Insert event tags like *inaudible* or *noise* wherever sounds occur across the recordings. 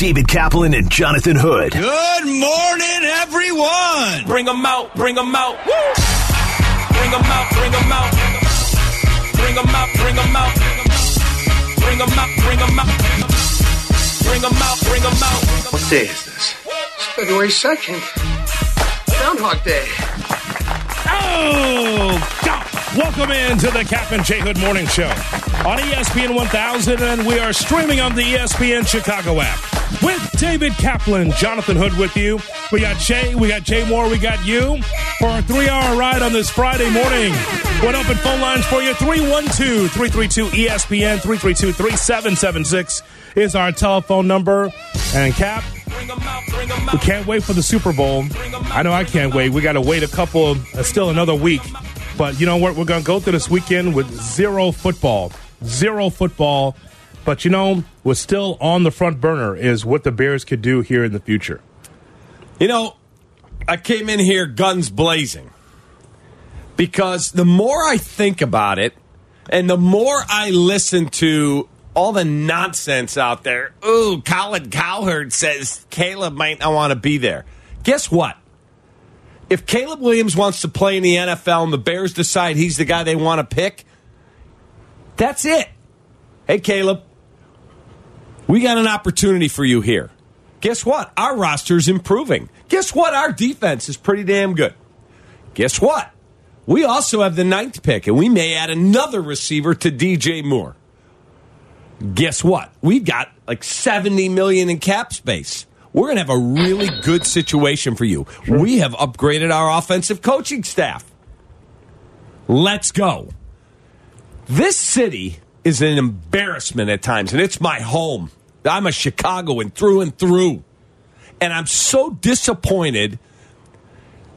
David Kaplan and Jonathan Hood. Good morning, everyone. Bring them out, bring them out. Woo! Bring them out, bring them out. Bring them out, bring them out. Bring them out, bring them out. Bring them out, bring them out. What day is this? It's February 2nd. Groundhog Day. Oh, Welcome into the Kap and J Hood Morning Show on ESPN 1000, and we are streaming on the ESPN Chicago app with David Kaplan, Jonathan Hood with you. We got Jay, we got Jay Moore, we got you for a three hour ride on this Friday morning. What open phone lines for you? 312 332 ESPN 332 3776 is our telephone number. And Kap, we can't wait for the Super Bowl. I know I can't wait. We got to wait a couple, uh, still another week. But you know what? We're going to go through this weekend with zero football. Zero football. But you know, what's still on the front burner is what the Bears could do here in the future. You know, I came in here guns blazing because the more I think about it and the more I listen to all the nonsense out there, ooh, Colin Cowherd says Caleb might not want to be there. Guess what? If Caleb Williams wants to play in the NFL and the Bears decide he's the guy they want to pick, that's it. Hey, Caleb, we got an opportunity for you here. Guess what? Our roster is improving. Guess what? Our defense is pretty damn good. Guess what? We also have the ninth pick, and we may add another receiver to DJ Moore. Guess what? We've got like 70 million in cap space. We're going to have a really good situation for you. We have upgraded our offensive coaching staff. Let's go. This city is an embarrassment at times, and it's my home. I'm a Chicagoan through and through. And I'm so disappointed.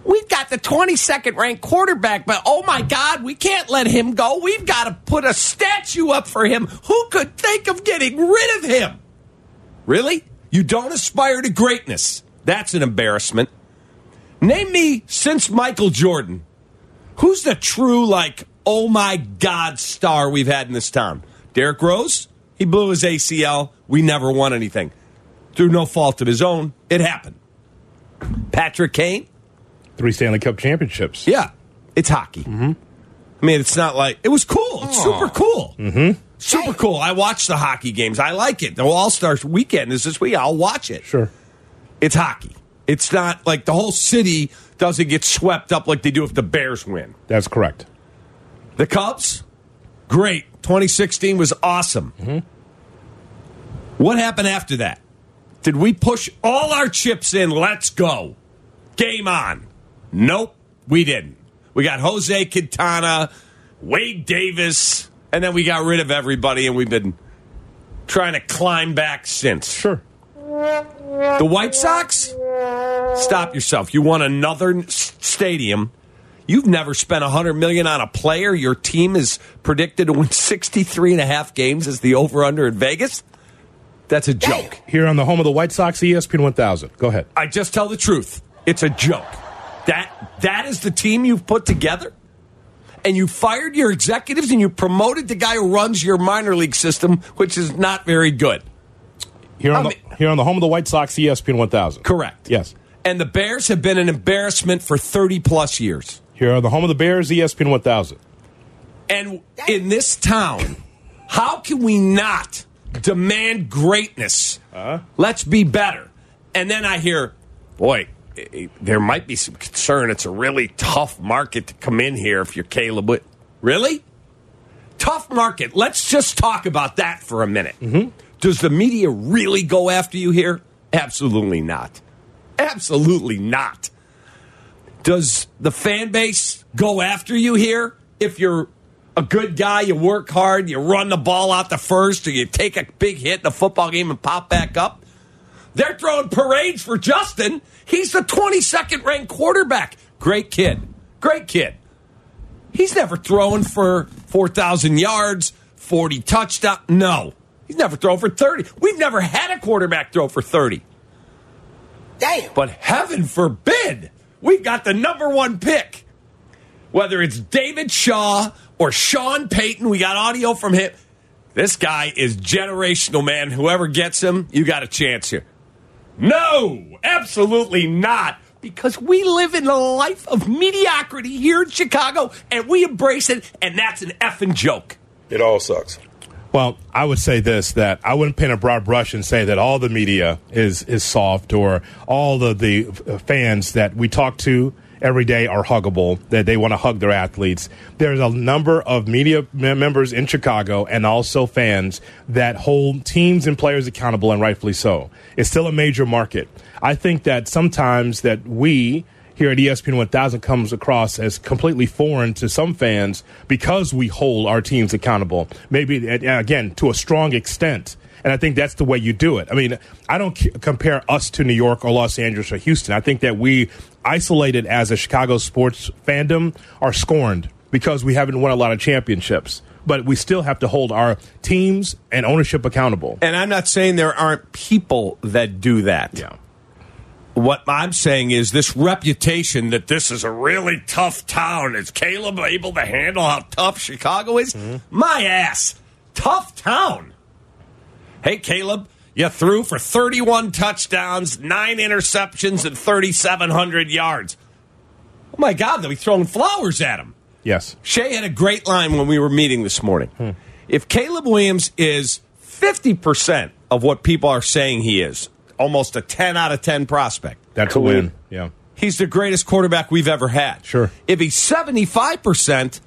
We've got the 22nd ranked quarterback, but oh my God, we can't let him go. We've got to put a statue up for him. Who could think of getting rid of him? Really? You don't aspire to greatness. That's an embarrassment. Name me since Michael Jordan. Who's the true, like, oh my God star we've had in this town? Derrick Rose? He blew his ACL. We never won anything. Through no fault of his own, it happened. Patrick Kane? Three Stanley Cup championships. Yeah, it's hockey. Mm-hmm. I mean, it's not like it was cool. It's super cool. Mm-hmm. Super cool. I watch the hockey games. I like it. The All Stars weekend is this week. I'll watch it. Sure. It's hockey. It's not like the whole city doesn't get swept up like they do if the Bears win. That's correct. The Cubs, great. 2016 was awesome. Mm-hmm. What happened after that? Did we push all our chips in? Let's go. Game on. Nope, we didn't. We got Jose Quintana, Wade Davis, and then we got rid of everybody, and we've been trying to climb back since. Sure. The White Sox? Stop yourself. You want another stadium. You've never spent 100 million on a player. Your team is predicted to win 63 and a half games as the over under in Vegas. That's a joke. Here on the home of the White Sox, ESPN 1000. Go ahead. I just tell the truth. It's a joke. That that is the team you've put together. And you fired your executives and you promoted the guy who runs your minor league system, which is not very good. Here on, I the, here on the home of the White Sox, ESPN 1000. Correct. Yes. And the Bears have been an embarrassment for 30 plus years. Here on the home of the Bears, ESPN 1000. And in this town, how can we not demand greatness? Uh-huh. Let's be better. And then I hear, boy, there might be some concern. It's a really tough market to come in here if you're Caleb. Whit- Really? Tough market. Let's just talk about that for a minute. Mm-hmm. Does the media really go after you here? Absolutely not. Absolutely not. Does the fan base go after you here if you're a good guy, you work hard, you run the ball out the first, or you take a big hit in a football game and pop back up? They're throwing parades for Justin. He's the 22nd ranked quarterback. Great kid. Great kid. He's never thrown for 4,000 yards, 40 touchdown. No, he's never thrown for 30. We've never had a quarterback throw for 30. Damn. But heaven forbid, we've got the number one pick. Whether it's David Shaw or Sean Payton, we got audio from him. This guy is generational, man. Whoever gets him, you got a chance here. No, absolutely not. Because we live in a life of mediocrity here in Chicago, and we embrace it, and that's an effing joke. It all sucks. Well, I would say this that I wouldn't paint a broad brush and say that all the media is is soft or all of the uh, fans that we talk to every day are huggable that they want to hug their athletes. There's a number of media members in Chicago and also fans that hold teams and players accountable and rightfully so. It's still a major market. I think that sometimes that we here at ESPN 1000 comes across as completely foreign to some fans because we hold our teams accountable. Maybe, again, to a strong extent. And I think that's the way you do it. I mean, I don't c- compare us to New York or Los Angeles or Houston. I think that we, isolated as a Chicago sports fandom, are scorned because we haven't won a lot of championships. But we still have to hold our teams and ownership accountable. And I'm not saying there aren't people that do that. Yeah. What I'm saying is this reputation that this is a really tough town. Is Caleb able to handle how tough Chicago is? Mm-hmm. My ass. Tough town. Hey, Caleb, you threw for 31 touchdowns, nine interceptions, and 3,700 yards. Oh, my God, they'll be throwing flowers at him. Yes. Shay had a great line when we were meeting this morning. If Caleb Williams is 50% of what people are saying he is, almost a 10 out of 10 prospect, That's a win. Yeah. he's the greatest quarterback we've ever had. Sure. If he's 75%,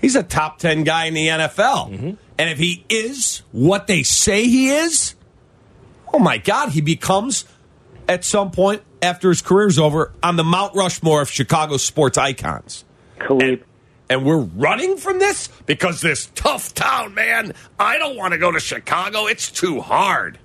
he's a top 10 guy in the NFL. Mm-hmm. And if he is what they say he is, oh my God, he becomes at some point after his career's over on the Mount Rushmore of Chicago sports icons. Khalid. And we're running from this because this tough town, man. I don't want to go to Chicago. It's too hard.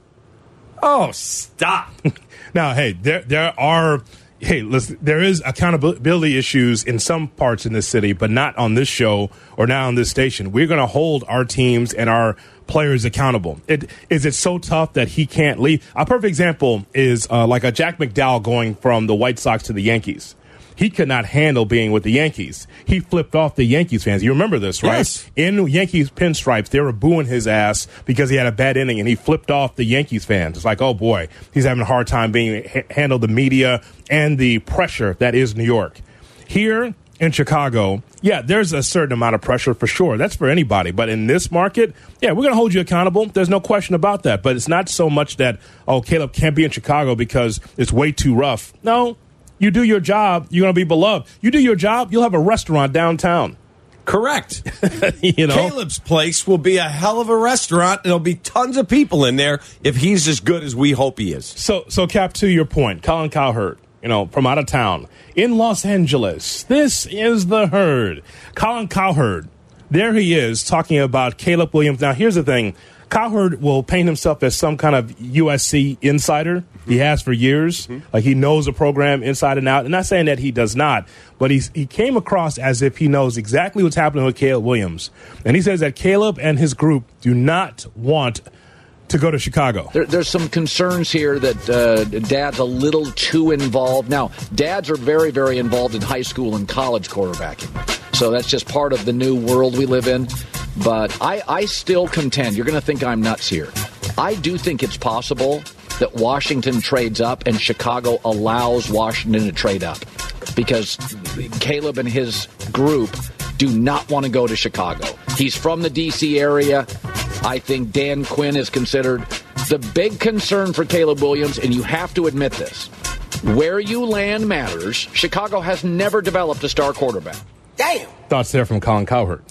Oh, stop. *laughs* Now, hey, there there are hey, listen, there is accountability issues in some parts in this city, but not on this show or not on this station. We're going to hold our teams and our players accountable. It is it so tough that he can't leave. A perfect example is uh, like a Jack McDowell going from the White Sox to the Yankees. He could not handle being with the Yankees. He flipped off the Yankees fans. You remember this, right? Yes. in Yankees pinstripes, they were booing his ass because he had a bad inning and he flipped off the Yankees fans. It's like, oh boy, he's having a hard time being ha- handle the media and the pressure that is New York. Here in Chicago, yeah, there's a certain amount of pressure for sure. That's for anybody. But in this market, yeah, we're going to hold you accountable. There's no question about that. But it's not so much that, oh, Caleb can't be in Chicago because it's way too rough. No, you do your job, you're going to be beloved. You do your job, you'll have a restaurant downtown. Correct. *laughs* you know? Caleb's place will be a hell of a restaurant. and There'll be tons of people in there if he's as good as we hope he is. So, so Kap, to your point, Colin Cowherd, you know, from out of town in Los Angeles. This is the herd. Colin Cowherd, there he is talking about Caleb Williams. Now, here's the thing. Cowherd will paint himself as some kind of USC insider. He has for years. Like he knows the program inside and out. And i'm not saying that he does not, but he's, he came across as if he knows exactly what's happening with Caleb Williams. And he says that Caleb and his group do not want to go to Chicago. There, there's some concerns here that uh, dad's a little too involved. Now, dads are very, very involved in high school and college quarterbacking. So that's just part of the new world we live in. But I, I still contend, you're going to think I'm nuts here. I do think it's possible that Washington trades up and Chicago allows Washington to trade up because Caleb and his group do not want to go to Chicago. He's from the D.C. area. I think Dan Quinn is considered the big concern for Caleb Williams, and you have to admit this. Where you land matters. Chicago has never developed a star quarterback. Damn. Thoughts there from Colin Cowherd.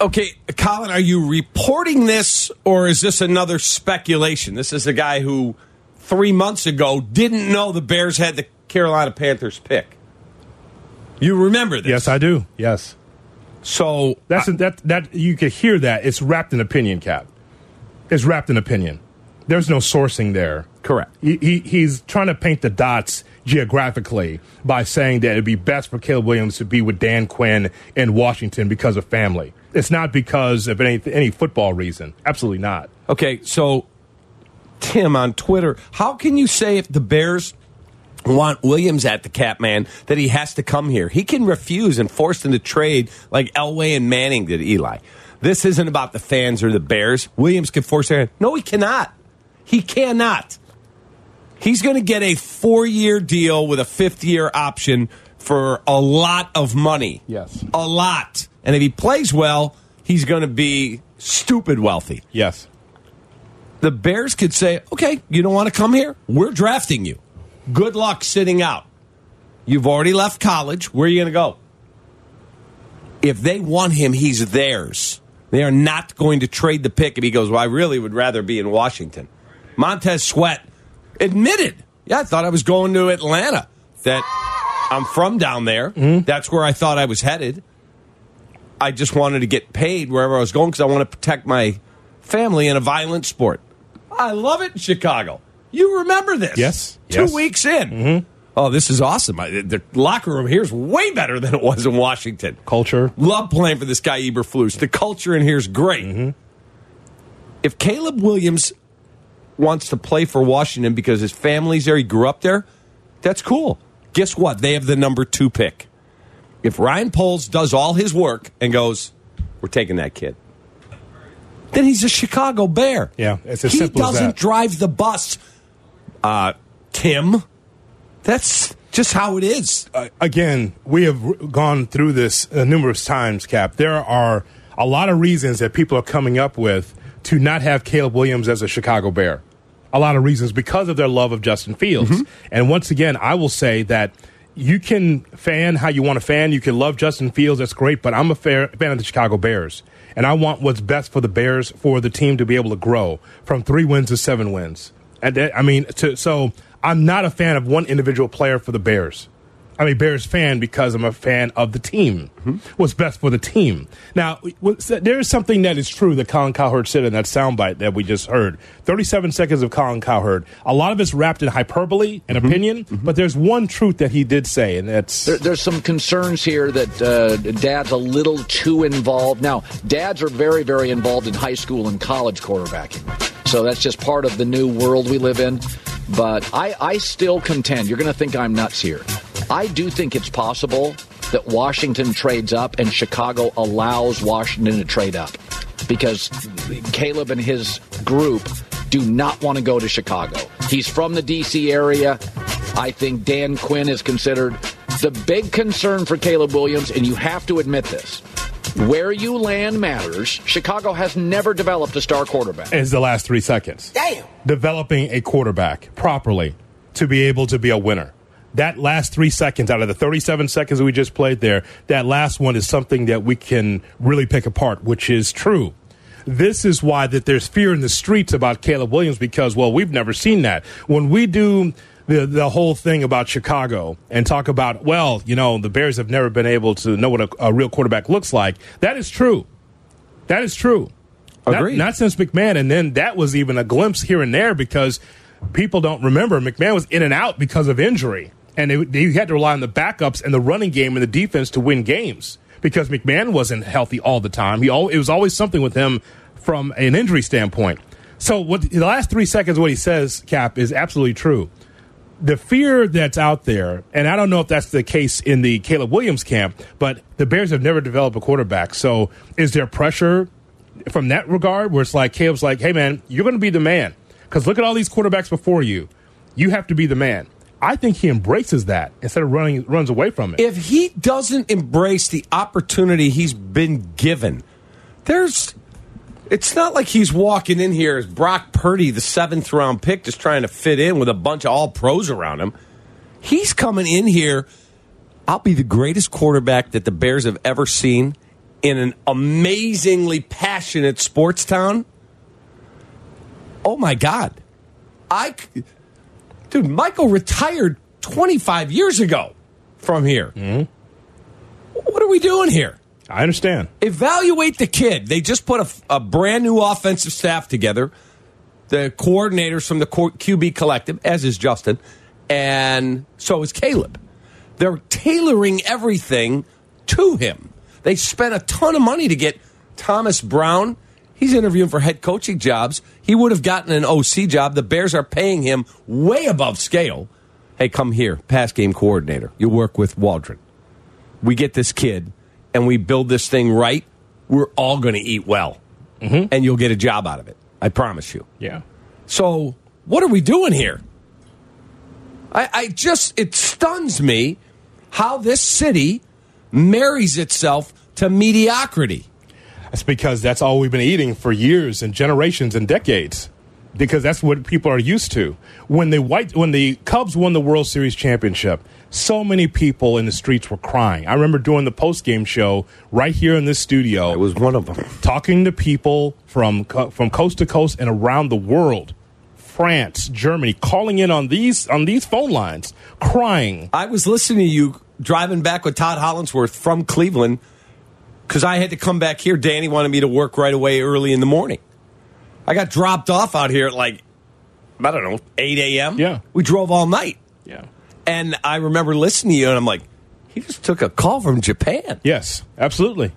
Okay, Colin, are you reporting this or is this another speculation? This is a guy who three months ago didn't know the Bears had the Carolina Panthers pick. You remember this? Yes, I do. Yes. So That's that that you could hear that it's wrapped in opinion, Kap. It's wrapped in opinion. There's no sourcing there. Correct. He, he, he's trying to paint the dots geographically by saying that it'd be best for Caleb Williams to be with Dan Quinn in Washington because of family. It's not because of any any football reason. Absolutely not. Okay, so Tim on Twitter, how can you say if the Bears want Williams at the cap man that he has to come here? He can refuse and force them to trade like Elway and Manning did Eli. This isn't about the fans or the Bears. Williams can force their No, he cannot. He cannot. He's going to get a four year deal with a fifth year option for a lot of money. Yes. A lot. And if he plays well, he's going to be stupid wealthy. Yes. The Bears could say, okay, you don't want to come here? We're drafting you. Good luck sitting out. You've already left college. Where are you going to go? If they want him, he's theirs. They are not going to trade the pick if he goes, well, I really would rather be in Washington. Montez Sweat admitted, yeah, I thought I was going to Atlanta. That I'm from down there. Mm-hmm. That's where I thought I was headed. I just wanted to get paid wherever I was going because I want to protect my family in a violent sport. I love it in Chicago. You remember this? Yes. Two Yes. weeks in. Mm-hmm. Oh, this is awesome. I, the locker room here is way better than it was in Washington. Culture. Love playing for this guy Eberflus. The culture in here is great. Mm-hmm. If Caleb Williams wants to play for Washington because his family's there, he grew up there, that's cool. Guess what? They have the number two pick. If Ryan Poles does all his work and goes, we're taking that kid, then he's a Chicago Bear. Yeah, it's as he simple as doesn't that. drive the bus. Uh, Tim, that's just how it is. uh, again, we have gone through this uh, numerous times, Kap. There are a lot of reasons that people are coming up with to not have Caleb Williams as a Chicago Bear. A lot of reasons because of their love of Justin Fields. Mm-hmm. And once again, I will say that you can fan how you want to fan. You can love Justin Fields. That's great. But I'm a fair, fan of the Chicago Bears. And I want what's best for the Bears, for the team to be able to grow from three wins to seven wins. And that, I mean, to, so I'm not a fan of one individual player for the Bears. I'm a Bears fan because I'm a fan of the team. Mm-hmm. What's best for the team. Now, there is something that is true that Colin Cowherd said in that soundbite that we just heard. 37 seconds of Colin Cowherd. A lot of it's wrapped in hyperbole and mm-hmm. opinion, mm-hmm. but there's one truth that he did say, and that's There, there's some concerns here that uh, dad's a little too involved. Now, dads are very, very involved in high school and college quarterbacking. So that's just part of the new world we live in. But I, I still contend, you're going to think I'm nuts here. I do think it's possible that Washington trades up and Chicago allows Washington to trade up because Caleb and his group do not want to go to Chicago. He's from the D.C. area. I think Dan Quinn is considered the big concern for Caleb Williams, and you have to admit this. Where you land matters. Chicago has never developed a star quarterback. is the last three seconds. Damn. Developing a quarterback properly to be able to be a winner. That last three seconds out of the 37 seconds we just played there, that last one is something that we can really pick apart, which is true. This is why that there's fear in the streets about Caleb Williams because, well, we've never seen that. When we do the the whole thing about Chicago and talk about, well, you know, the Bears have never been able to know what a, a real quarterback looks like. That is true. That is true. Not- Not, since McMahon, and then that was even a glimpse here and there because people don't remember McMahon was in and out because of injury, and they, they had to rely on the backups and the running game and the defense to win games because McMahon wasn't healthy all the time. He al- it was always something with him from an injury standpoint. So what the last three seconds, what he says, Kap, is absolutely true the fear that's out there, and I don't know if that's the case in the Caleb Williams camp, but the Bears have never developed a quarterback. So is there pressure from that regard where it's like Caleb's like, hey, man, you're going to be the man? Because look at all these quarterbacks before you. You have to be the man. I think he embraces that instead of running runs away from it. if he doesn't embrace the opportunity he's been given, there's. It's not like he's walking in here as Brock Purdy, the seventh round pick, just trying to fit in with a bunch of all pros around him. He's coming in here. I'll be the greatest quarterback that the Bears have ever seen in an amazingly passionate sports town. Oh my God. I. Dude, Michael retired 25 years ago from here. Mm-hmm. What are we doing here? I understand. Evaluate the kid. They just put a, a brand new offensive staff together. the coordinators from the QB collective, as is Justin, and so is Caleb. They're tailoring everything to him. They spent a ton of money to get Thomas Brown. He's interviewing for head coaching jobs. He would have gotten an OC job. The Bears are paying him way above scale. Hey, come here, pass game coordinator. You work with Waldron. We get this kid and we build this thing right. We're all going to eat well, mm-hmm. and you'll get a job out of it. I promise you. Yeah. So, what are we doing here? I, I just, it stuns me how this city marries itself to mediocrity. That's because that's all we've been eating for years and generations and decades. Because that's what people are used to. When the white when the Cubs won the World Series championship, so many people in the streets were crying. I remember doing the post game show right here in this studio. It was one of them. talking to people from from coast to coast and around the world. France, Germany, calling in on these on these phone lines, crying. I was listening to you driving back with Todd Hollandsworth from Cleveland because I had to come back here. Danny wanted me to work right away early in the morning. I got dropped off out here at like, I don't know, 8 a.m. Yeah. We drove all night. Yeah. And I remember listening to you, and I'm like, he just took a call from Japan. Yes, absolutely.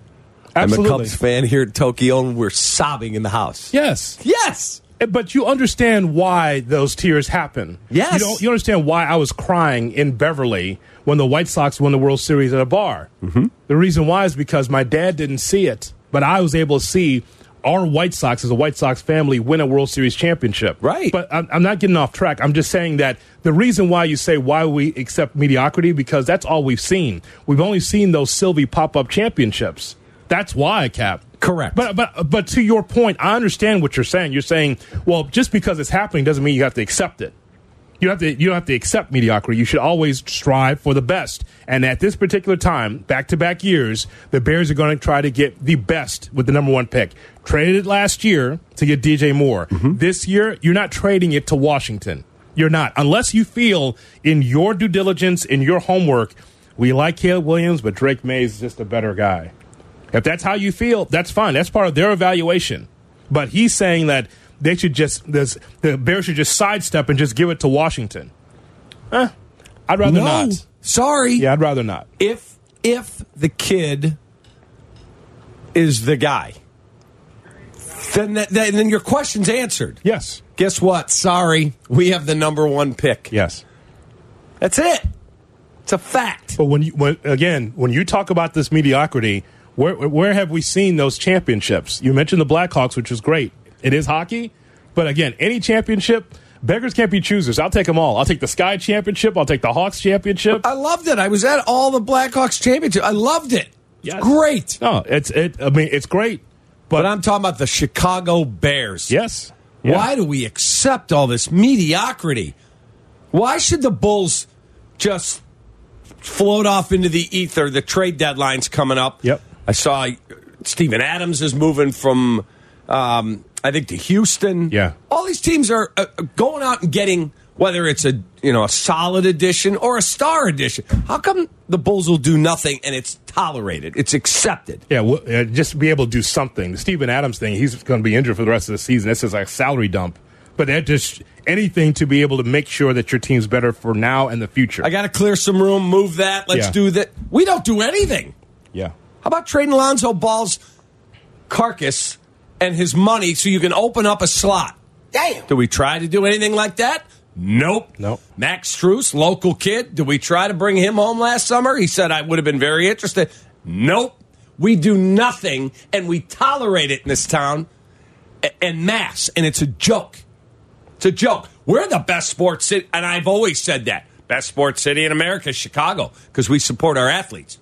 I'm a Absolutely. Cubs fan here in Tokyo, and we're sobbing in the house. Yes. Yes. Eh, but you understand why those tears happen. Yes. You don't. You understand why I was crying in Beverly when the White Sox won the World Series at a bar. Mm-hmm. The reason why is because my dad didn't see it, but I was able to see our White Sox as a White Sox family win a World Series championship. Right. But I'm, I'm not getting off track. I'm just saying that the reason why you say why we accept mediocrity because that's all we've seen. We've only seen those Sylvie pop up championships. That's why, Kap. Correct. But but but to your point, I understand what you're saying. You're saying, well, just because it's happening doesn't mean you have to accept it. You have to you don't have to accept mediocrity. You should always strive for the best. And at this particular time, back to back years, the Bears are going to try to get the best with the number one pick. Traded it last year to get DJ Moore. Mm-hmm. This year, you're not trading it to Washington. You're not, unless you feel in your due diligence, in your homework, we like Caleb Williams, but Drake Maye is just a better guy. If that's how you feel, that's fine. That's part of their evaluation. But he's saying that they should just this, the Bears should just sidestep and just give it to Washington. Eh, I'd rather no. not. Sorry. Yeah, I'd rather not. if if the kid is the guy, then that, then then your question's answered. Yes. Guess what? Sorry, we have the number one pick. Yes. That's it. It's a fact. But when you when, again when you talk about this mediocrity, where where have we seen those championships? You mentioned the Blackhawks, which is great. It is hockey, but again, any championship, beggars can't be choosers. I'll take them all. I'll take the Sky Championship. I'll take the Hawks Championship. I loved it. I was at all the Blackhawks championship. I loved it. Yes. It's great. No, it's it. I mean, it's great. But I'm talking about the Chicago Bears. Yes. Yeah. Why do we accept all this mediocrity? Why should the Bulls just float off into the ether? The trade deadline's coming up. Yep. I saw Steven Adams is moving from, um, I think, to Houston. Yeah. All these teams are uh, going out and getting whether it's a you know a solid addition or a star addition. How come the Bulls will do nothing and it's tolerated? It's accepted. Yeah, well, uh, just be able to do something. The Steven Adams thing, he's going to be injured for the rest of the season. This is like a salary dump. But that just anything to be able to make sure that your team's better for now and the future. I got to clear some room, move that. Let's Yeah. do that. We don't do anything. yeah. How about trading Lonzo Ball's carcass and his money so you can open up a slot? Damn. Do we try to do anything like that? Nope. Nope. Max Strus, local kid. Did we try to bring him home last summer? He said I would have been very interested. Nope. We do nothing and we tolerate it in this town and mass. and it's a joke. It's a joke. We're the best sports city, and I've always said that. Best sports city in America is Chicago because we support our athletes.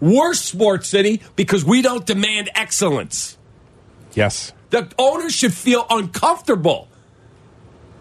Worst sports city because we don't demand excellence. Yes. The owners should feel uncomfortable.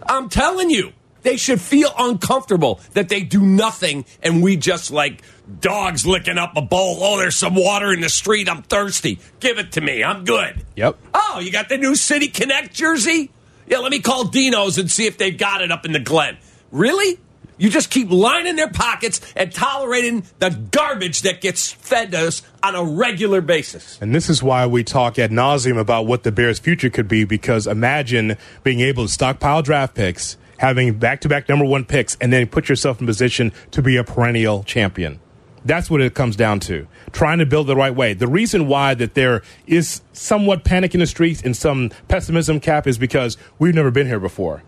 I'm telling you, they should feel uncomfortable that they do nothing and we just like dogs licking up a bowl. Oh, there's some water in the street. I'm thirsty. Give it to me. I'm good. Yep. Oh, you got the new City Connect jersey? Yeah, let me call Dino's and see if they've got it up in the Glen. Really? You just keep lining their pockets and tolerating the garbage that gets fed to us on a regular basis. And this is why we talk ad nauseum about what the Bears' future could be. Because imagine being able to stockpile draft picks, having back-to-back number one picks, and then put yourself in position to be a perennial champion. That's what it comes down to. Trying to build the right way. The reason why that there is somewhat panic in the streets and some pessimism Kap is because we've never been here before.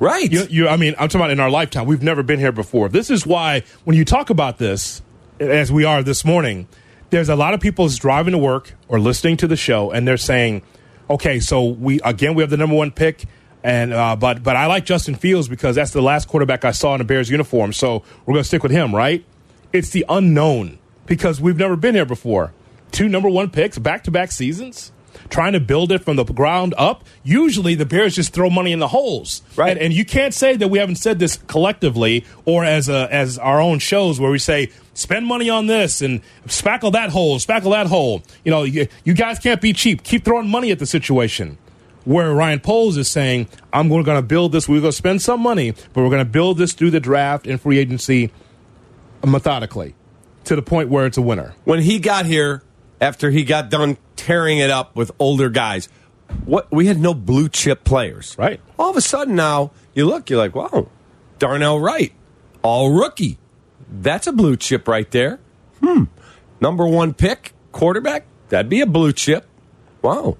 Right. You, you, I mean, I'm talking about in our lifetime. We've never been here before. This is why when you talk about this, as we are this morning, there's a lot of people driving to work or listening to the show, and they're saying, "Okay, so we again we have the number one pick." And uh, but but I like Justin Fields because that's the last quarterback I saw in a Bears uniform, so we're going to stick with him, right? It's the unknown because we've never been here before. Two number one picks, back to back seasons, trying to build it from the ground up. Usually the Bears just throw money in the holes. Right. And, and you can't say that we haven't said this collectively or as a, as our own shows where we say, spend money on this and spackle that hole, spackle that hole. You know, you, you guys can't be cheap. Keep throwing money at the situation. Where Ryan Poles is saying, I'm going to build this. We're going to spend some money, but we're going to build this through the draft and free agency methodically to the point where it's a winner. when he got here, after he got done tearing it up with older guys, what we had no blue chip players. Right. All of a sudden now you look, you're like, wow, Darnell Wright, all rookie. That's a blue chip right there. Hmm. Number one pick, quarterback, that'd be a blue chip. Wow.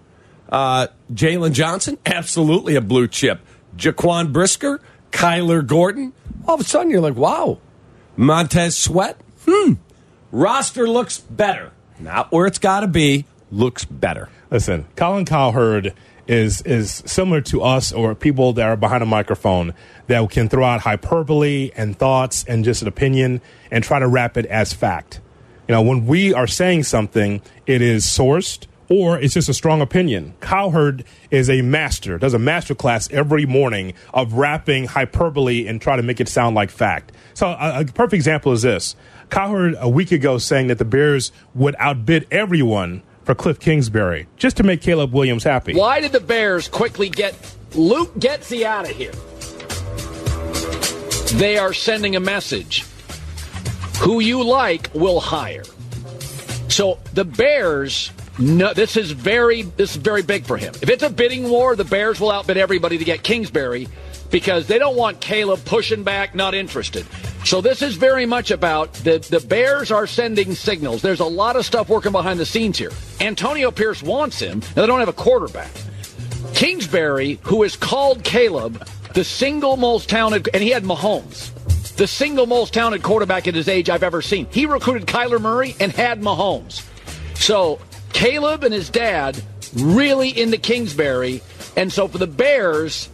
Uh, Jaylon Johnson, absolutely a blue chip. Jaquan Brisker, Kyler Gordon. All of a sudden you're like, wow. Montez Sweat, hmm. Roster looks better. Not where it's got to be, looks better. Listen, Colin Cowherd is is similar to us or people that are behind a microphone that can throw out hyperbole and thoughts and just an opinion and try to wrap it as fact. You know, when we are saying something, it is sourced or it's just a strong opinion. Cowherd is a master, does a master class every morning of wrapping hyperbole and try to make it sound like fact. So a, a perfect example is this. Cowherd a week ago saying that the Bears would outbid everyone for Cliff Kingsbury just to make Caleb Williams happy. Why did the Bears quickly get Luke Getsy out of here? They are sending a message. Who you like will hire. So the Bears no, this is very this is very big for him. If it's a bidding war, the Bears will outbid everybody to get Kingsbury because they don't want Caleb pushing back, not interested. So this is very much about the the Bears are sending signals. There's a lot of stuff working behind the scenes here. Antonio Pierce wants him. and they don't have a quarterback. Kingsbury, who has called Caleb the single most talented, and he had Mahomes, the single most talented quarterback at his age I've ever seen. He recruited Kyler Murray and had Mahomes. So Caleb and his dad really into Kingsbury, and so for the Bears,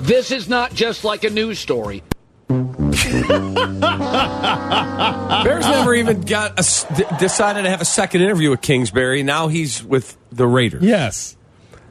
this is not just like a news story. *laughs* Bears never even got a s d- decided to have a second interview with Kingsbury. Now he's with the Raiders. Yes.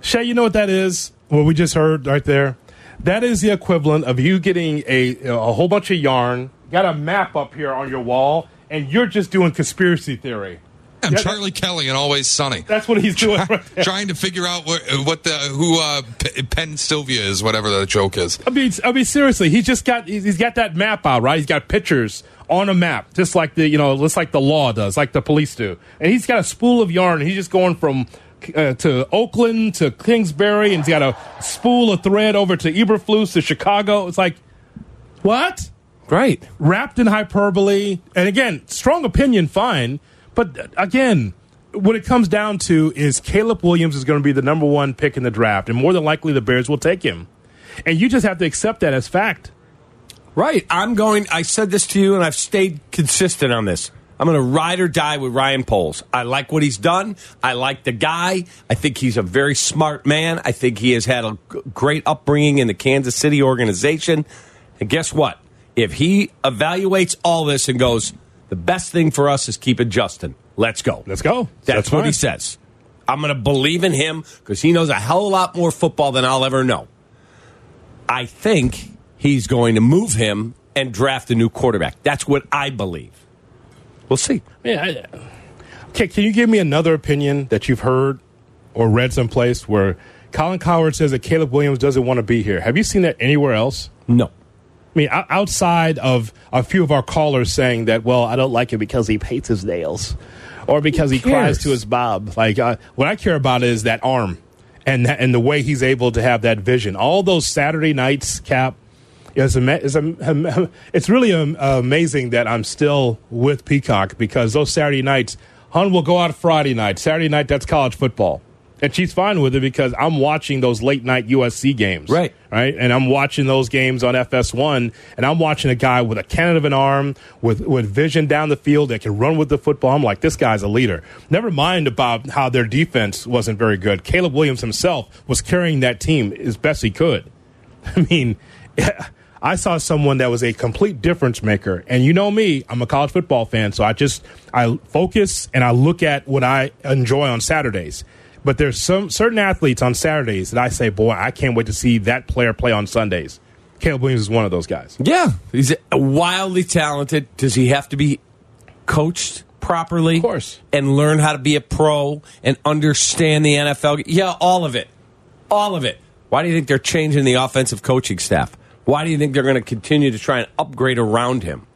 Shay, you know what that is? What we just heard right there? That is the equivalent of you getting a, a whole bunch of yarn, got a map up here on your wall, and you're just doing conspiracy theory. I'm Yeah, Charlie Kelly and Always Sunny. That's what he's doing right there. Trying to figure out what, what the who uh, P- Pepe Silvia is, whatever the joke is. I mean, I mean, seriously, he's just got he's he's got that map out, right? He's got pictures on a map, just like the you know, just like the law does, like the police do. And he's got a spool of yarn. He's just going from uh, to Oakland to Kingsbury, and he's got a spool of thread over to Eberflus to Chicago. It's like, what? Right. Wrapped in hyperbole, and again, strong opinion, fine. But again, what it comes down to is Caleb Williams is going to be the number one pick in the draft, and more than likely the Bears will take him. And you just have to accept that as fact. Right. I'm going. I said this to you, and I've stayed consistent on this. I'm going to ride or die with Ryan Poles. I like what he's done. I like the guy. I think he's a very smart man. I think he has had a great upbringing in the Kansas City organization. And guess what? If he evaluates all this and goes, the best thing for us is keep it Justin. Let's go. Let's go. That's, That's what he says. I'm going to believe in him because he knows a hell of a lot more football than I'll ever know. I think he's going to move him and draft a new quarterback. That's what I believe. We'll see. Yeah. Okay, can you give me another opinion that you've heard or read someplace where Colin Cowherd says that Caleb Williams doesn't want to be here? Have you seen that anywhere else? No. I mean, outside of a few of our callers saying that, well, I don't like it because he paints his nails or because he cries to his Bob. Like, uh, what I care about is that arm and that, and the way he's able to have that vision. All those Saturday nights, Kap, is am- it's really amazing that I'm still with Peacock because those Saturday nights, Hun will go out Friday night. Saturday night, that's college football. And she's fine with it because I'm watching those late night USC games. Right. Right. And I'm watching those games on FS1, and I'm watching a guy with a cannon of an arm, with, with vision down the field that can run with the football. I'm like, this guy's a leader. Never mind about how their defense wasn't very good. Caleb Williams himself was carrying that team as best he could. *laughs* I mean, *laughs* I saw someone that was a complete difference maker. And you know me, I'm a college football fan, so I just I focus and I look at what I enjoy on Saturdays. But there's some certain athletes on Saturdays that I say, boy, I can't wait to see that player play on Sundays. Caleb Williams is one of those guys. Yeah, he's wildly talented. Does he have to be coached properly? Of course. And learn how to be a pro and understand the NFL? Yeah, all of it. All of it. Why do you think they're changing the offensive coaching staff? Why do you think they're going to continue to try and upgrade around him?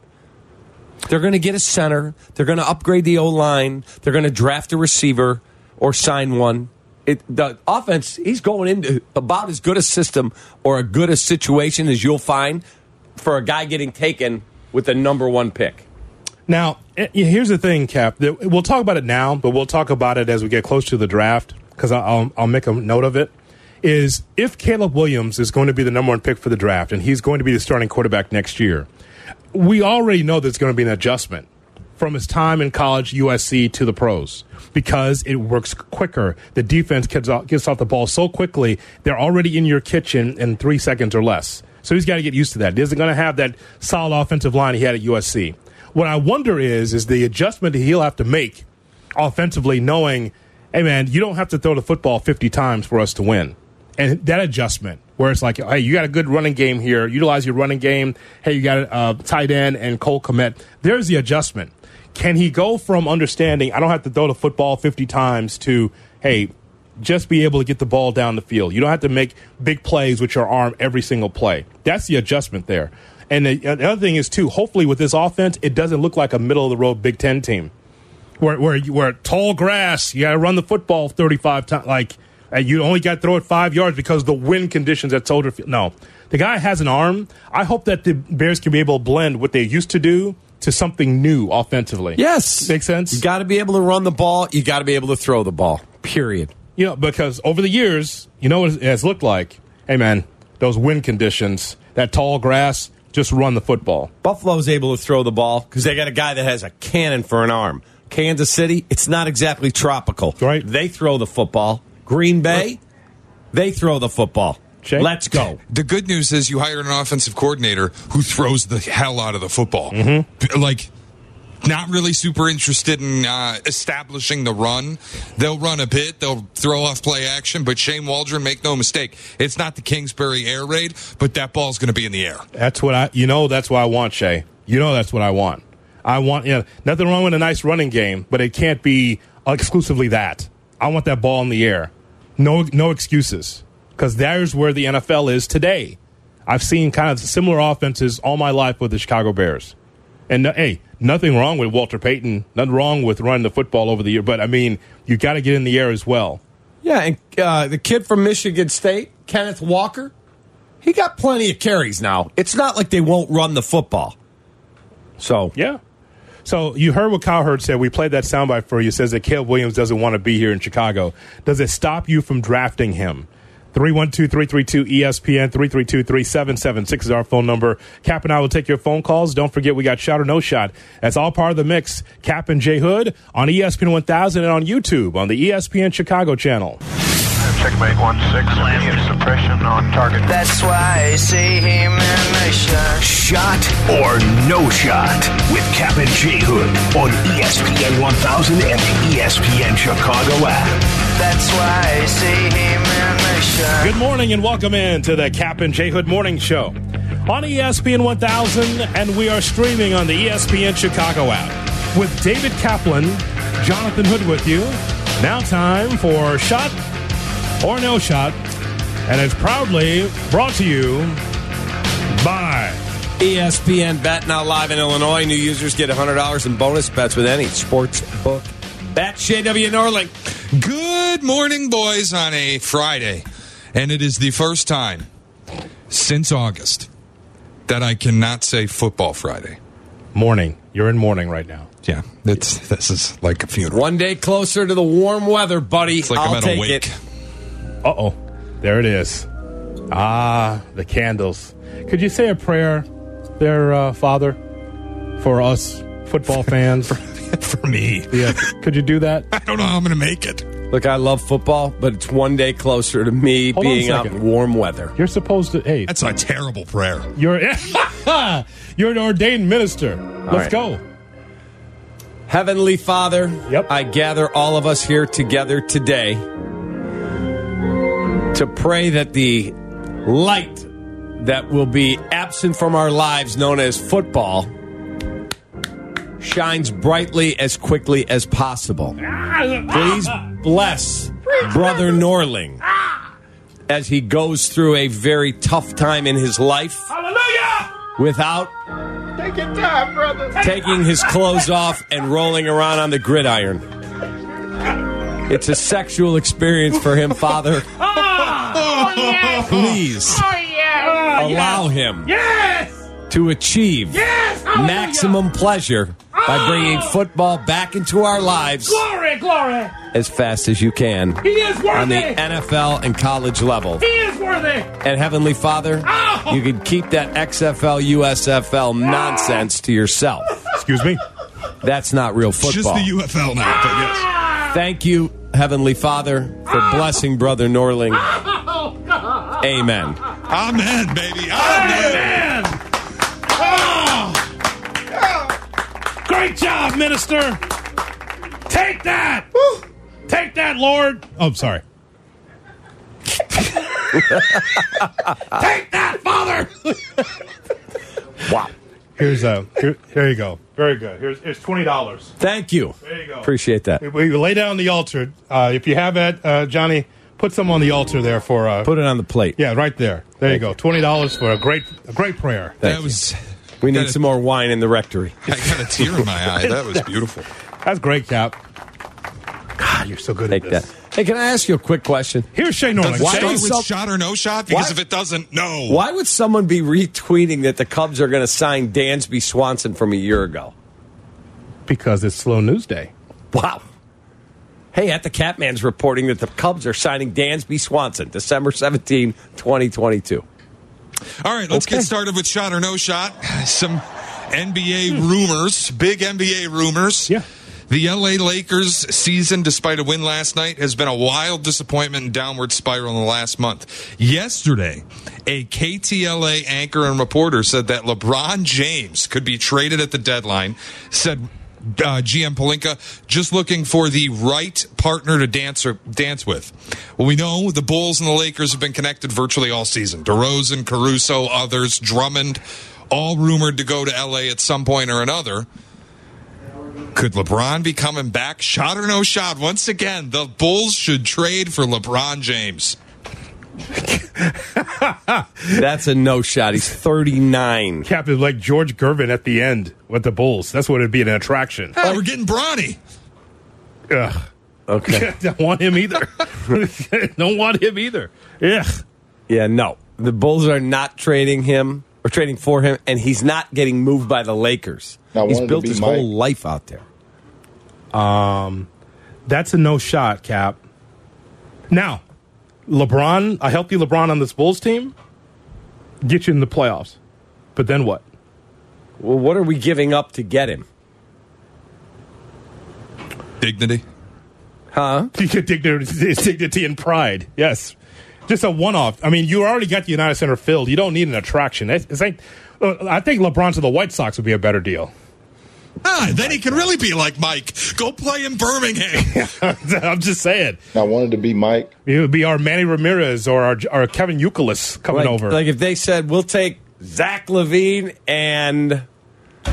They're going to get a center. They're going to upgrade the O line. They're going to draft a receiver or sign one. It, the offense, he's going into about as good a system or a good a situation as you'll find for a guy getting taken with the number one pick. Now, eh, here's the thing, Kap. We'll talk about it now, but we'll talk about it as we get close to the draft because I'll, I'll make a note of it. Is if Caleb Williams is going to be the number one pick for the draft and he's going to be the starting quarterback next year, we already know there's going to be an adjustment from his time in college, USC, to the pros because it works quicker. The defense gets off, gets off the ball so quickly, they're already in your kitchen in three seconds or less. So he's got to get used to that. He isn't going to have that solid offensive line he had at USC. What I wonder is, is the adjustment he'll have to make offensively, knowing, hey man, you don't have to throw the football 50 times for us to win. And that adjustment, where it's like, hey, you got a good running game here, utilize your running game. Hey, you got a uh, tight end and Cole Kmet. There's the adjustment. Can he go from understanding I don't have to throw the football 50 times to, hey, just be able to get the ball down the field. You don't have to make big plays with your arm every single play. That's the adjustment there. And the, the other thing is too. Hopefully, with this offense, it doesn't look like a middle of the road Big Ten team, where where where tall grass, you got to run the football thirty five times. Like and you only got to throw it five yards because the wind conditions at Soldier Field. No, the guy has an arm. I hope that the Bears can be able to blend what they used to do to something new offensively. Yes. Makes sense? You got to be able to run the ball. You got to be able to throw the ball, period. You know, because over the years, you know what it has looked like? Hey, man, those wind conditions, that tall grass, just run the football. Buffalo's able to throw the ball because they got a guy that has a cannon for an arm. Kansas City, it's not exactly tropical. Right. They throw the football. Green Bay, they throw the football. Shay? Let's go. The good news is you hired an offensive coordinator who throws the hell out of the football. Mm-hmm. Like, not really super interested in uh, establishing the run. They'll run a bit, they'll throw off play action, but Shane Waldron, make no mistake, it's not the Kingsbury air raid, but that ball's going to be in the air. That's what I, you know, that's what I want, Shay. You know, that's what I want. I want, you know, nothing wrong with a nice running game, but it can't be exclusively that. I want that ball in the air. No, no excuses. Because there's where the NFL is today. I've seen kind of similar offenses all my life with the Chicago Bears. And uh, hey, nothing wrong with Walter Payton. Nothing wrong with running the football over the year. But I mean, you got to get in the air as well. Yeah, and uh, the kid from Michigan State, Kenneth Walker, he got plenty of carries now. It's not like they won't run the football. So, Yeah. So you heard what Cowherd said. We played that soundbite for you. It says that Caleb Williams doesn't want to be here in Chicago. Does it stop you from drafting him? 312-332-ESPN, 332-3776 is our phone number. Kap and I will take your phone calls. Don't forget we got Shot or No Shot. That's all part of the mix. Kap and J Hood on ESPN 1000 and on YouTube on the ESPN Chicago channel. Checkmate 1-6, immediate suppression on target. That's why I see him in the shot. Shot or no shot with Kap and J Hood on ESPN 1000 and the ESPN Chicago app. That's why I see him in the shot. Good morning and welcome in to the Kap and J Hood Morning Show on ESPN 1000, and we are streaming on the ESPN Chicago app with David Kaplan, Jonathan Hood with you. Now, time for Shot or No Shot, and it's proudly brought to you by ESPN Bet now live in Illinois. New users get $100 in bonus bets with any sports book. Bet JW Norling. Good morning, boys, on a Friday. And it is the first time since August that I cannot say football Friday. Morning. You're in morning right now. Yeah, it's, this is like a funeral. One day closer to the warm weather, buddy. It's like I'll I'm at a take wake. it. Uh oh. There it is. Ah, the candles. Could you say a prayer there, uh, Father, for us football *laughs* fans? *laughs* For me. yeah. Could you do that? *laughs* I don't know how I'm going to make it. Look, I love football, but it's one day closer to me Hold on a being out second. in warm weather. You're supposed to. Hey, That's a terrible prayer. you're *laughs* you're an ordained minister. Let's right. go. Heavenly Father, Yep. I gather all of us here together today to pray that the light that will be absent from our lives, known as football, shines brightly as quickly as possible. Please bless Brother Norling as he goes through a very tough time in his life Hallelujah! without Take your time, brother. taking his clothes off and rolling around on the gridiron. It's a sexual experience for him, Father. Oh, yes. Please Oh, yeah. allow him Yes. to achieve Yes. Hallelujah. maximum pleasure by bringing football back into our lives Glory, glory. as fast as you can He is worthy. on the NFL and college level. he is worthy. And Heavenly Father, Oh. you can keep that XFL, USFL nonsense to yourself. Excuse me. That's not real football. It's Just the UFL now, but yes. Ah. Thank you, Heavenly Father, for ah. blessing Brother Norling. Oh, God. Amen. Amen, baby. Amen. Man! Great job, minister. Take that. Take that, Lord. Oh, I'm sorry. *laughs* Take that, Father. Wow. Here's a. Here, here you go. Very good. Here's, here's twenty dollars. Thank you. There you go. Appreciate that. We we lay down the altar. Uh, if you have it, uh, Johnny, put some on the altar there for. Uh, Put it on the plate. yeah, right there. There you go. Twenty dollars for a great, a great prayer. Thank that you. was. We need Gotta- some more wine in the rectory. *laughs* I got a tear in my eye. That was *laughs* beautiful. That's great, Kap. God, you're so good Take at that. this. Hey, can I ask you a quick question? Here's Shane Norling. Does it Why start is with some- shot or no shot? Because Why- if it doesn't, no. Why would someone be retweeting that the Cubs are going to sign Dansby Swanson from a year ago? Because it's slow news day. Wow. Hey, at the Catman's reporting that the Cubs are signing Dansby Swanson December 17, 2022. All right, let's Okay. get started with shot or no shot. Some NBA rumors, big NBA rumors. Yeah. The LA Lakers season, despite a win last night, has been a wild disappointment and downward spiral in the last month. Yesterday, a KTLA anchor and reporter said that LeBron James could be traded at the deadline. Said uh, GM Pelinka just looking for the right partner to dance or dance with. Well, we know the Bulls and the Lakers have been connected virtually all season. DeRozan, Caruso, others, Drummond, all rumored to go to LA at some point or another. Could LeBron be coming back? Shot or no shot? Once again, the Bulls should trade for LeBron James. That's a no shot. He's 39. Kap is like George Gervin at the end with the Bulls. That's what it'd be an attraction. Oh, we're getting brawny. Ugh. Okay. *laughs* Don't want him either. *laughs* Don't want him either. Ugh. Yeah, no. The Bulls are not trading him or trading for him, and he's not getting moved by the Lakers. I He's built his Mike. whole life out there. Um, That's a no shot, Kap. Now, LeBron, a healthy LeBron on this Bulls team, get you in the playoffs. But then what? Well, what are we giving up to get him? Dignity. Huh? *laughs* Dignity, dignity and pride. Yes. Just a one off. I mean, you already got the United Center filled. You don't need an attraction. It's, it's like, I think LeBron to the White Sox would be a better deal. Ah, then he can really be like Mike. Go play in Birmingham. *laughs* I'm just saying. I wanted to be Mike. It would be our Manny Ramirez or our, our Kevin Youkilis coming Like, over. like if they said, we'll take Zach LaVine and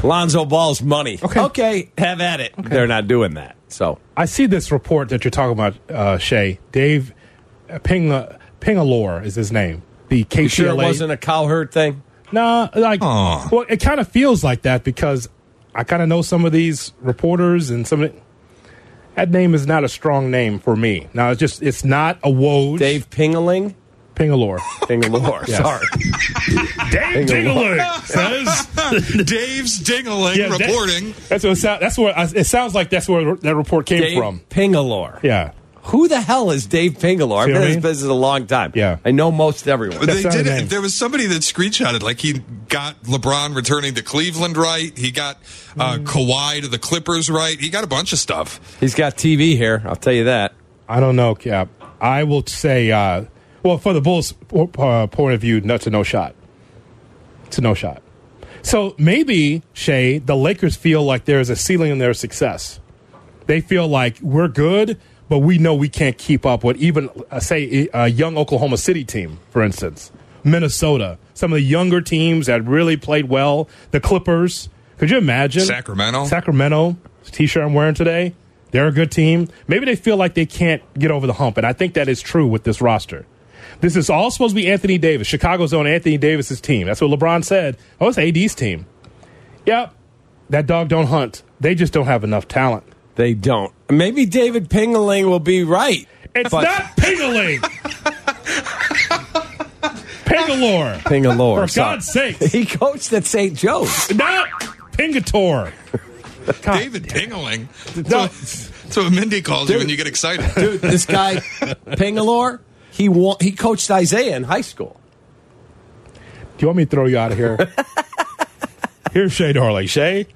Lonzo Ball's money. Okay. Okay, have at it. They're not doing that. So I see this report that you're talking about, uh, Shay. Dave uh, Ping, Pingalore is his name. The KTLA. you sure it wasn't a cowherd thing? Nah, like, well, it kind of feels like that because I kind of know some of these reporters and some of it. That name is not a strong name for me. Now, it's just, it's not a Woj. Dave Pingaling. Pingalore. Pingalore, Yes. sorry. Dave Pingalore. Dingaling says. *laughs* Dave's Dingaling Yeah, that- reporting. That's what it, sound, that's where it sounds like. That's where that report came Dave from. Pingalore. Yeah. Who the hell is Dave Pingalore? I've been what in this business a long time. Yeah. I know most everyone. They not a did name. it. There was somebody that screenshotted like he got LeBron returning to Cleveland right. He got uh, Mm. Kawhi to the Clippers right. He got a bunch of stuff. He's got TV here. I'll tell you that. I don't know, Kap. I will say, uh, well, for the Bulls' uh, point of view, no, it's a no shot. It's a no shot. So maybe, Shay, the Lakers feel like there's a ceiling in their success. They feel like we're good, but we know we can't keep up with even, uh, say, a young Oklahoma City team, for instance, Minnesota, some of the younger teams that really played well, the Clippers. Could you imagine? Sacramento. Sacramento, t-shirt I'm wearing today. They're a good team. Maybe they feel like they can't get over the hump, and I think that is true with this roster. This is all supposed to be Anthony Davis, Chicago's on Anthony Davis's team. That's what LeBron said. Oh, it's AD's team. Yep, that dog don't hunt. They just don't have enough talent. They don't. Maybe David Pingaling will be right. It's but- not Pingaling. Pingalore. Pingalore. For sorry. God's sake. *laughs* He coached at St. Joe's. Not Pingator. David Pingaling. That's, No. what, that's what Mindy calls you when you get excited. *laughs* Dude, this guy, Pingalore, he, wa- he coached Isaiah in high school. Do you want me to throw you out of here? *laughs* Here's Shay Darley. Shay,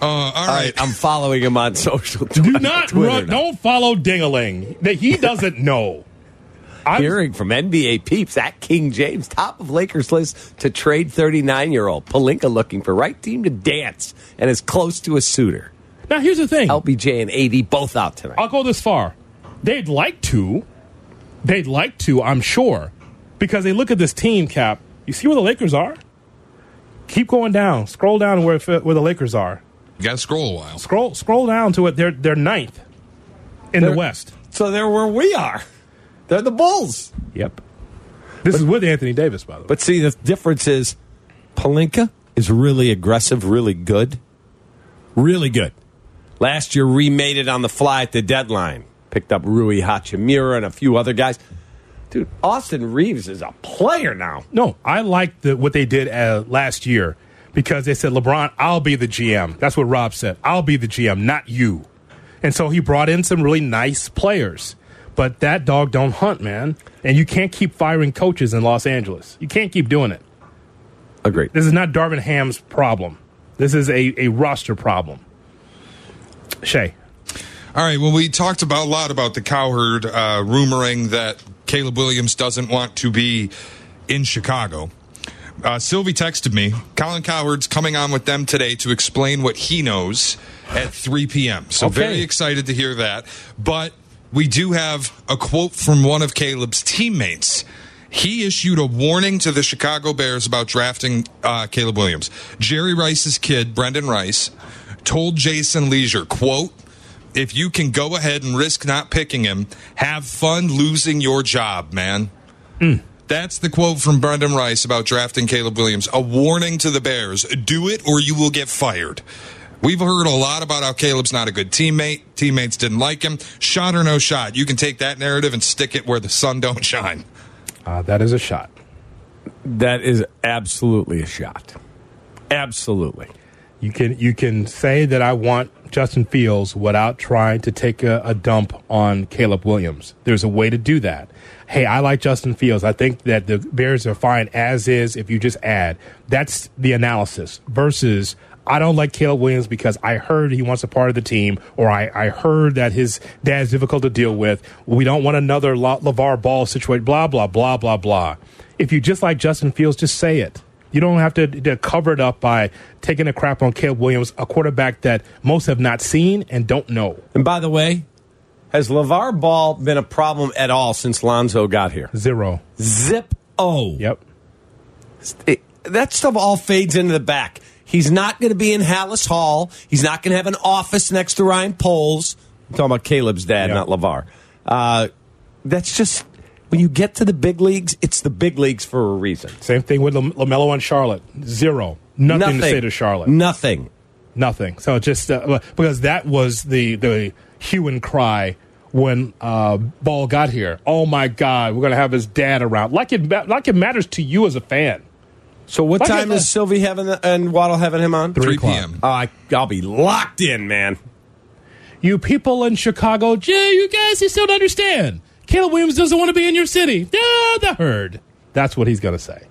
Uh, all All right. I'm following him on social. *laughs* do not Twitter run, now. don't follow Dingaling. That he doesn't know. I'm, Hearing from NBA peeps at King James, top of Lakers list to trade 39 year old Pelinka looking for right team to dance and is close to a suitor. now here's the thing. LBJ and AD both out tonight. I'll go this far. They'd like to. They'd like to, I'm sure, because they look at this team Kap. You see where the Lakers are? Keep going down. Scroll down where where the Lakers are. You got to scroll a while. Scroll scroll down to it. They're they're ninth in the They're- West. So they're where we are. They're the Bulls. Yep. This is with Anthony Davis, by the way. But see, the difference is Pelinka is really aggressive, really good. Really good. Last year, remade it on the fly at the deadline. Picked up Rui Hachimura and a few other guys. Dude, Austin Reaves is a player now. No, I like the what they did uh, last year because they said, LeBron, I'll be the GM. That's what Rob said. I'll be the GM, not you. And so he brought in some really nice players. But that dog don't hunt, man. And you can't keep firing coaches in Los Angeles. You can't keep doing it. Agreed. This is not Darvin Ham's problem. This is a, a roster problem. Shay. All right. Well, we talked about a lot about the Cowherd uh, rumoring that Caleb Williams doesn't want to be in Chicago. Uh, Silvy texted me. Colin Cowherd's coming on with them today to explain what he knows at 3 p.m. So Okay. very excited to hear that. But we do have a quote from one of Caleb's teammates. He issued a warning to the Chicago Bears about drafting uh, Caleb Williams. Jerry Rice's kid, Brendan Rice, told Jason Leisure, quote, if you can go ahead and risk not picking him, have fun losing your job, man. That's the quote from Brendan Rice about drafting Caleb Williams. A warning to the Bears do it or you will get fired. We've heard a lot about how Caleb's not a good teammate. Teammates didn't like him. Shot or no shot. You can take that narrative and stick it where the sun don't *laughs* shine. Uh, that is a shot. That is absolutely a shot. Absolutely. You can you can say that I want Justin Fields without trying to take a, a dump on Caleb Williams. There's a way to do that. Hey, I like Justin Fields. I think that the Bears are fine as is if you just add. That's the analysis versus I don't like Caleb Williams because I heard he wants a part of the team, or I, I heard that his dad's difficult to deal with. We don't want another La- LeVar Ball situation, blah, blah, blah, blah, blah. If you just like Justin Fields, just say it. You don't have to, to cover it up by taking a crap on Caleb Williams, a quarterback that most have not seen and don't know. And by the way, has LeVar Ball been a problem at all since Lonzo got here? Zero. Zip O. Yep. It- that stuff all fades into the back. He's not going to be in Halas Hall. He's not going to have an office next to Ryan Poles. I'm talking about Caleb's dad, Yeah. not LeVar. Uh, that's just, when you get to the big leagues, it's the big leagues for a reason. Same thing with Lam- LaMelo and Charlotte. Zero. Nothing, to say to Charlotte. Nothing. Nothing. So just uh, because that was the the hue and cry when uh, Ball got here. Oh my God, we're gonna have his dad around. Like it like it matters to you as a fan. So what Like time it- is Silvy having the, and Waddle having him on? 3 p.m. Oh, I, I'll be locked in, man. You people in Chicago, Jay, you guys, you still don't understand. Caleb Williams doesn't want to be in your city. Yeah, the herd. That's what he's going to say.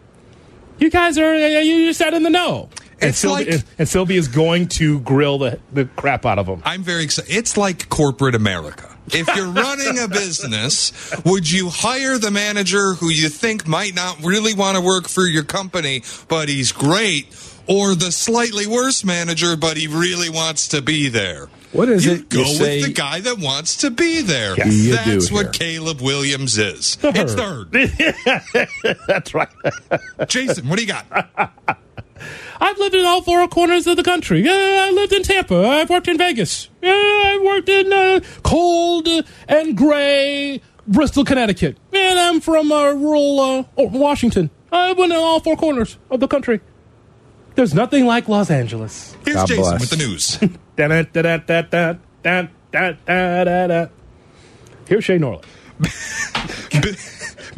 You guys are, uh, you just out in the know. And It's Silvy, like- and, Silvy is going to grill the, the crap out of him. I'm very excited. It's like corporate America. If you're *laughs* running a business, would you hire the manager who you think might not really want to work for your company, but he's great, or the slightly worse manager, but he really wants to be there? What is you it Go you with say- the guy that wants to be there. Yes. You That's do what. Caleb Williams is. The It's third. *laughs* That's right. Jason, what do you got? *laughs* I've lived in all four corners of the country. Yeah, I lived in Tampa. I've worked in Vegas. Yeah, I've worked in uh, cold and gray Bristol, Connecticut. And I'm from uh, rural uh, oh, Washington. I've been in all four corners of the country. There's nothing like Los Angeles. Here's God Jason bless. with the news. *laughs* Here's Shay Norland. *laughs*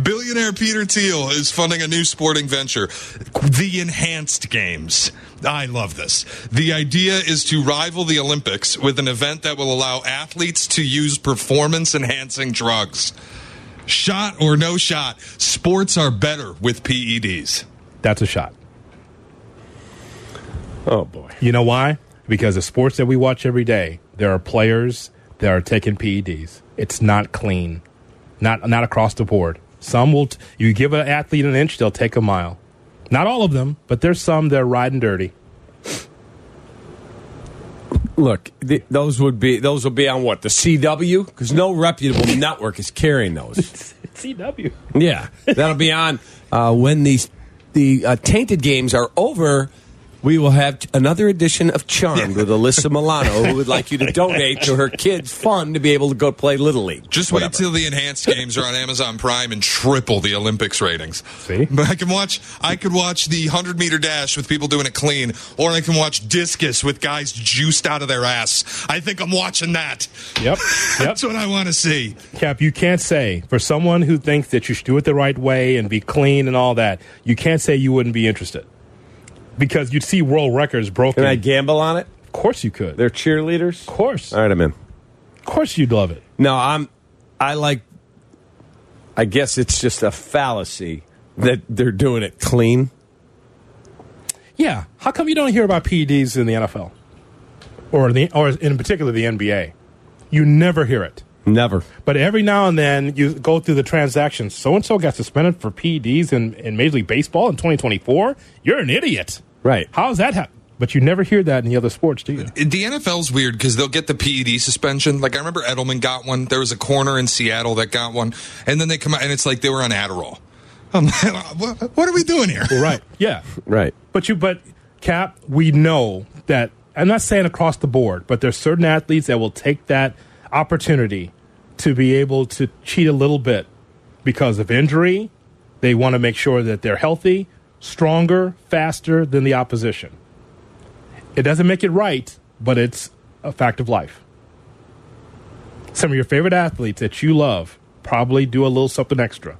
Billionaire Peter Thiel is funding a new sporting venture, the Enhanced Games. I love this. The idea is to rival the Olympics with an event that will allow athletes to use performance enhancing drugs. Shot or no shot, sports are better with PEDs. That's a shot. Oh boy. You know why? Because the sports that we watch every day, there are players that are taking PEDs. It's not clean, not not across the board. Some will. T- you give an athlete an inch, they'll take a mile. Not all of them, but there's some that are riding dirty. Look, th- those would be those will be on what the CW because no reputable network is carrying those. *laughs* CW. Yeah, that'll be on uh, when these the uh, tainted games are over. We will have another edition of Charmed with Alyssa Milano, who would like you to *laughs* donate to her kids' fund to be able to go play Little League. Just Whatever. wait till the enhanced games are on Amazon Prime and triple the Olympics ratings. See? But I can watch I could watch the 100 meter dash with people doing it clean or I can watch discus with guys juiced out of their ass. I think I'm watching that. Yep. *laughs* Yep. That's what I want to see. Kap, you can't say for someone who thinks that you should do it the right way and be clean and all that. You can't say you wouldn't be interested because you'd see world records broken. Can I gamble on it? of course you could. They're cheerleaders. of course. All right, I'm in. Of course you'd love it. No, I'm. I like. I guess it's just a fallacy that they're doing it clean. Yeah. How come you don't hear about PEDs in the NFL, or the or in particular the NBA? You never hear it. Never. But every now and then you go through the transactions. So and so got suspended for PEDs in, in Major League Baseball in 2024. You're an idiot. Right. How's that happen? But you never hear that in the other sports, do you? The NFL's weird because they'll get the PED suspension. Like I remember Edelman got one. There was a corner in Seattle that got one, and then they come out and it's like they were on Adderall. *laughs* I'm like, what, what are we doing here? Right. Yeah. *laughs* Right. But you, but Kap, we know that. I'm not saying across the board, but there's certain athletes that will take that opportunity to be able to cheat a little bit because of injury. They want to make sure that they're healthy, stronger, faster than the opposition. It doesn't make it right, but it's a fact of life. Some of your favorite athletes that you love probably do a little something extra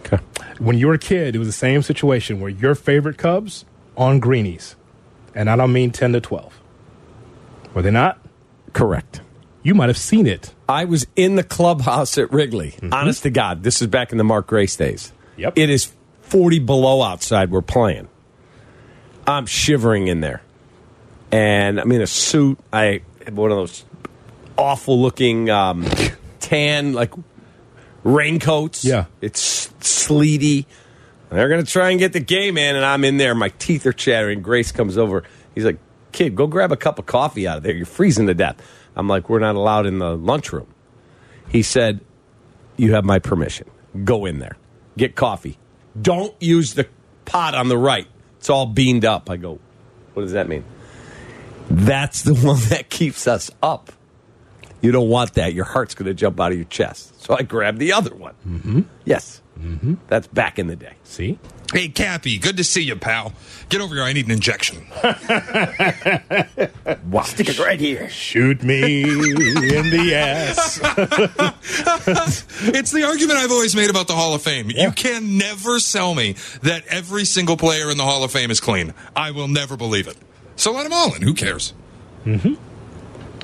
Okay. when you were a kid, it was the same situation where your favorite Cubs on greenies. And I don't mean 10 to 12. Were they not? Correct. You might have seen it. I was in the clubhouse at Wrigley. Mm-hmm. Honest to God, this is back in the Mark Grace days. Yep. It is 40 below outside. We're playing. I'm shivering in there. And I'm in a suit. I have one of those awful looking um, tan, like raincoats. Yeah. It's sleety. They're going to try and get the game in, and I'm in there. My teeth are chattering. Grace comes over. He's like, Kid, go grab a cup of coffee out of there. You're freezing to death. I'm like, We're not allowed in the lunchroom. He said, You have my permission. Go in there. Get coffee. Don't use the pot on the right. It's all beamed up. I go, What does that mean? That's the *laughs* one that keeps us up. You don't want that. Your heart's going to jump out of your chest. So I grabbed the other one. Mm-hmm. Yes. Mm-hmm. That's back in the day. See? Hey, Cappy, good to see you, pal. Get over here. I need an injection. *laughs* Wow. Stick it right here. Shoot me in the ass. *laughs* it's the argument I've always made about the Hall of Fame. You can never sell me that every single player in the Hall of Fame is clean. I will never believe it. So let them all in. Who cares? Mm-hmm.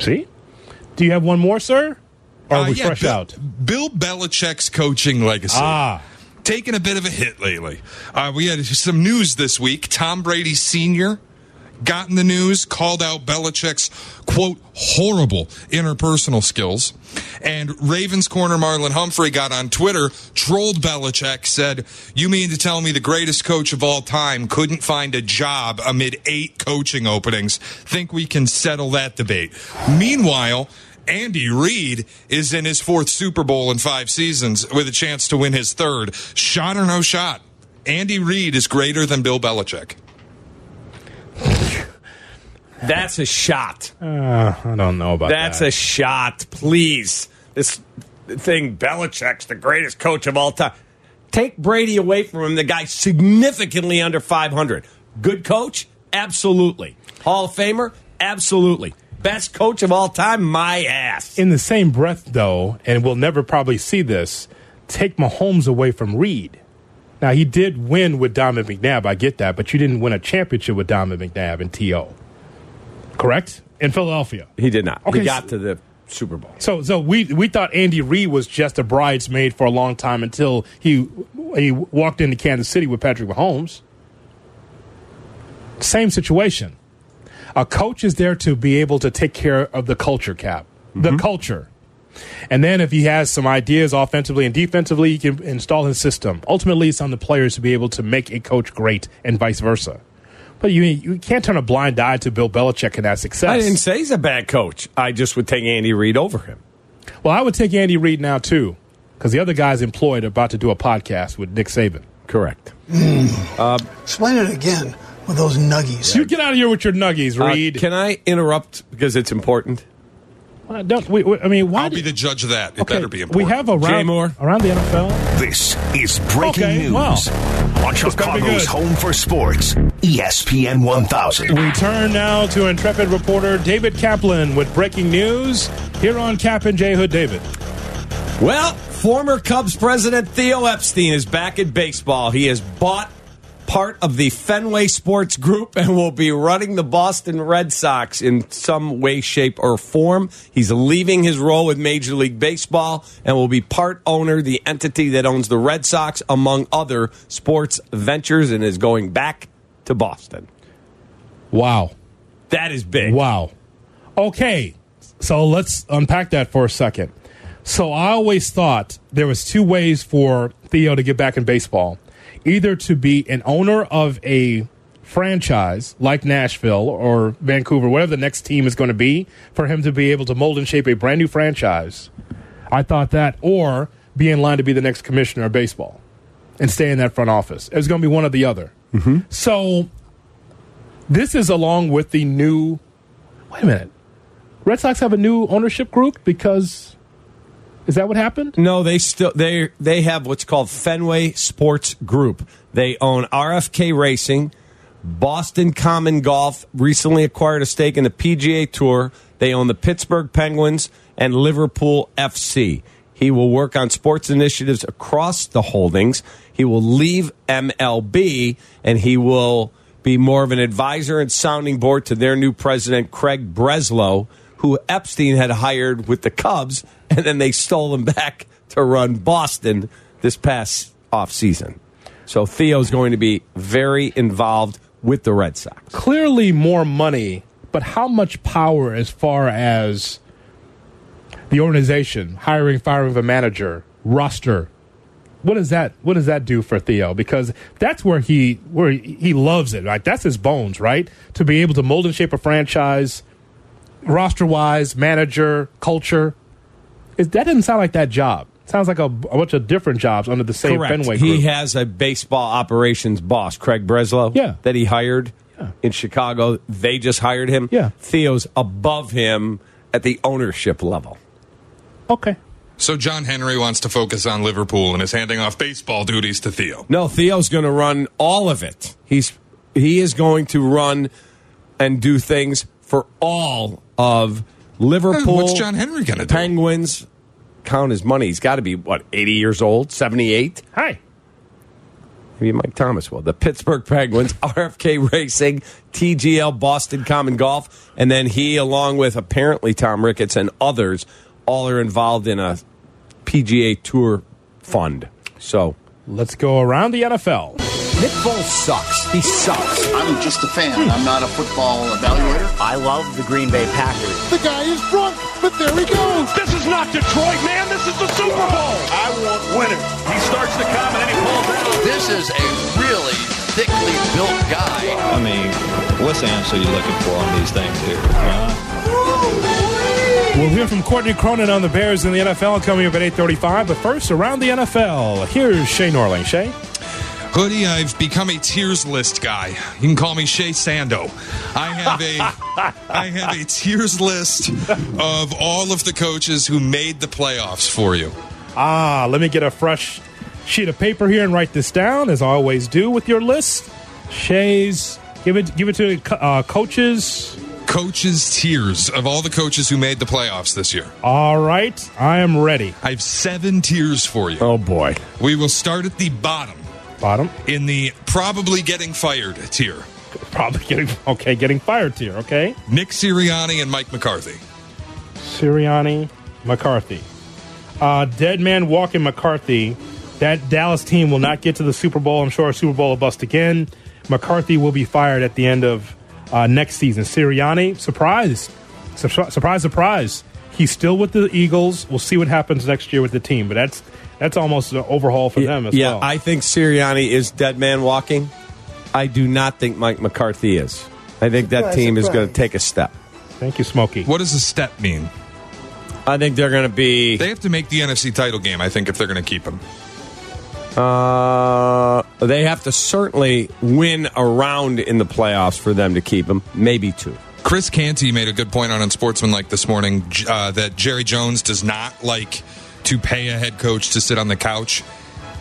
See? Do you have one more, sir? Or are Uh, we yeah, fresh Bill, out? Bill Belichick's coaching legacy. Ah. Taking a bit of a hit lately. Uh, we had some news this week. Tom Brady Sr. got in the news, called out Belichick's, quote, horrible interpersonal skills. And Ravens corner Marlon Humphrey got on Twitter, trolled Belichick, said, You mean to tell me the greatest coach of all time couldn't find a job amid eight coaching openings? Think we can settle that debate. Meanwhile, Andy Reid is in his fourth Super Bowl in five seasons with a chance to win his third. Shot or no shot. Andy Reid is greater than Bill Belichick. That's a shot. Uh, I don't know about That's that. That's a shot. Please. This thing, Belichick's the greatest coach of all time. Take Brady away from him, the guy significantly under 500. Good coach? Absolutely. Hall of Famer? Absolutely. Best coach of all time? My ass. In the same breath, though, and we'll never probably see this, take Mahomes away from Reid. Now, he did win with Donovan McNabb. I get that, but you didn't win a championship with Donovan McNabb and T.O. Correct? In Philadelphia. He did not. Okay, he got so- to the Super Bowl. So, so we we thought Andy Reid was just a bridesmaid for a long time until he he walked into Kansas City with Patrick Mahomes. Same situation. A coach is there to be able to take care of the culture Kap, the mm-hmm. culture. And then if he has some ideas offensively and defensively, he can install his system. Ultimately, it's on the players to be able to make a coach great and vice versa. But you you can't turn a blind eye to Bill Belichick and that success. I didn't say he's a bad coach. I just would take Andy Reid over him. Well, I would take Andy Reid now too, because the other guy's employed are about to do a podcast with Nick Saban. Correct. Mm. Uh, Explain it again with those nuggies. You get out of here with your nuggies, Uh, can I interrupt because it's important? Why don't we, we- I mean, why? I'll do- be the judge of that. It okay, better be important. we have around Jay Moore? around the NFL. This is breaking Okay, news well, on better Chicago's home for sports, ESPN 1000. We turn now to intrepid reporter David Kaplan with breaking news here on Kap and J Hood. David, Well, former Cubs president Theo Epstein is back in baseball. He has bought part of the Fenway Sports Group and will be running the Boston Red Sox in some way, shape, or form. He's leaving his role with Major League Baseball and will be part owner, the entity that owns the Red Sox, among other sports ventures, and is going back to Boston. wow, That is big. wow. Okay, so let's unpack that for a second. So I always thought there was two ways for Theo to get back in baseball. Either to be an owner of a franchise like Nashville or Vancouver, whatever the next team is going to be, for him to be able to mold and shape a brand new franchise. I thought that, or be in line to be the next commissioner of baseball and stay in that front office. It was going to be one or the other. Mm-hmm. So this is along with the new. Wait a minute. Red Sox have a new ownership group because. Is that what happened? No, they still they they have what's called Fenway Sports Group. They own RFK Racing, Boston Common Golf recently acquired a stake in the PGA Tour. They own the Pittsburgh Penguins and Liverpool FC. He will work on sports initiatives across the holdings. He will leave MLB and he will be more of an advisor and sounding board to their new president, Craig Breslow, who Epstein had hired with the Cubs, *laughs* and then they stole him back to run Boston this past offseason. So Theo's going to be very involved with the Red Sox. Clearly more money, but how much power as far as the organization, hiring, firing of a manager, roster. What does that what does that do for Theo? Because that's where he where he loves it. Right? That's his bones, right? To be able to mold and shape a franchise, roster wise, manager, culture. Is that doesn't sound like that job. Sounds like a, a bunch of different jobs under the same Correct. Fenway group. He has a baseball operations boss, Craig Breslow, Yeah. that he hired yeah. in Chicago. They just hired him. Yeah. Theo's above him at the ownership level. Okay. So John Henry wants to focus on Liverpool and is handing off baseball duties to Theo. No, Theo's going to run all of it. He's he is going to run and do things for all of Liverpool. What's John Henry going to do? Penguins count his money. He's got to be what eighty years old, seventy eight. Hi. Maybe Mike Thomas will. The Pittsburgh Penguins, *laughs* RFK Racing, TGL, Boston Common Golf, and then he, along with apparently Tom Ricketts and others, all are involved in a PGA Tour fund. So let's go around the NFL. Nick Foles sucks. He sucks. I'm just a fan. I'm not a football evaluator. I love the Green Bay Packers. The guy is drunk, but there he goes. This is not Detroit, man. This is the Super Bowl. I want winners. He starts to come and then he pulls out. This is a really thickly built guy. I mean, what's the answer you looking for on these things here? We'll hear from Courtney Cronin on the Bears in the NFL coming up at 8.35. But first, around the NFL, here's Shay Norling. Shay? Hoodie, I've become a tiers list guy. You can call me Shay Sando. I have a *laughs* I have a tiers list of all of the coaches who made the playoffs for you. Ah, let me get a fresh sheet of paper here and write this down, as I always do with your list. Shay's give it give it to uh, coaches. Coaches tiers of all the coaches who made the playoffs this year. All right, I am ready. I have seven tiers for you. Oh boy. We will start at the bottom. Bottom in the probably getting fired tier. Probably getting okay, getting fired tier. Okay. Nick Sirianni and Mike McCarthy. Sirianni, McCarthy. Uh, dead man walking McCarthy. That Dallas team will not get to the Super Bowl. I'm sure a Super Bowl will bust again. McCarthy will be fired at the end of uh, next season. Sirianni, surprise, surprise, surprise. He's still with the Eagles. We'll see what happens next year with the team, but that's that's almost an overhaul for yeah, them as yeah, well. I think Sirianni is dead man walking. I do not think Mike McCarthy is. I think that Surprise, team is going to take a step. Thank you, Smokey. What does a step mean? I think they're going to be. They have to make the NFC title game, I think, if they're going to keep him. Uh, they have to certainly win a round in the playoffs for them to keep him. Maybe two. Chris Canty made a good point on Sportsman like this morning uh, that Jerry Jones does not like to pay a head coach to sit on the couch.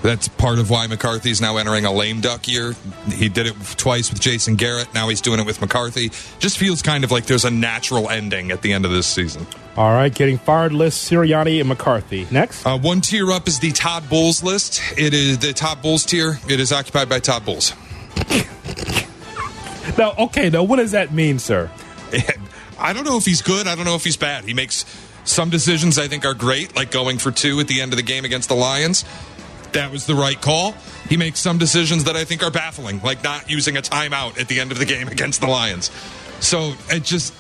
That's part of why McCarthy's now entering a lame duck year. He did it twice with Jason Garrett. Now he's doing it with McCarthy. Just feels kind of like there's a natural ending at the end of this season. All right, getting fired list Sirianni and McCarthy. Next. Uh, one tier up is the Todd Bowles list. It is the Todd Bowles tier. It is occupied by Todd Bowles. Now, okay, now what does that mean, sir? *laughs* I don't know if he's good. I don't know if he's bad. He makes some decisions I think are great, like going for two at the end of the game against the Lions. That was the right call. He makes some decisions that I think are baffling, like not using a timeout at the end of the game *laughs* against the Lions. So it just,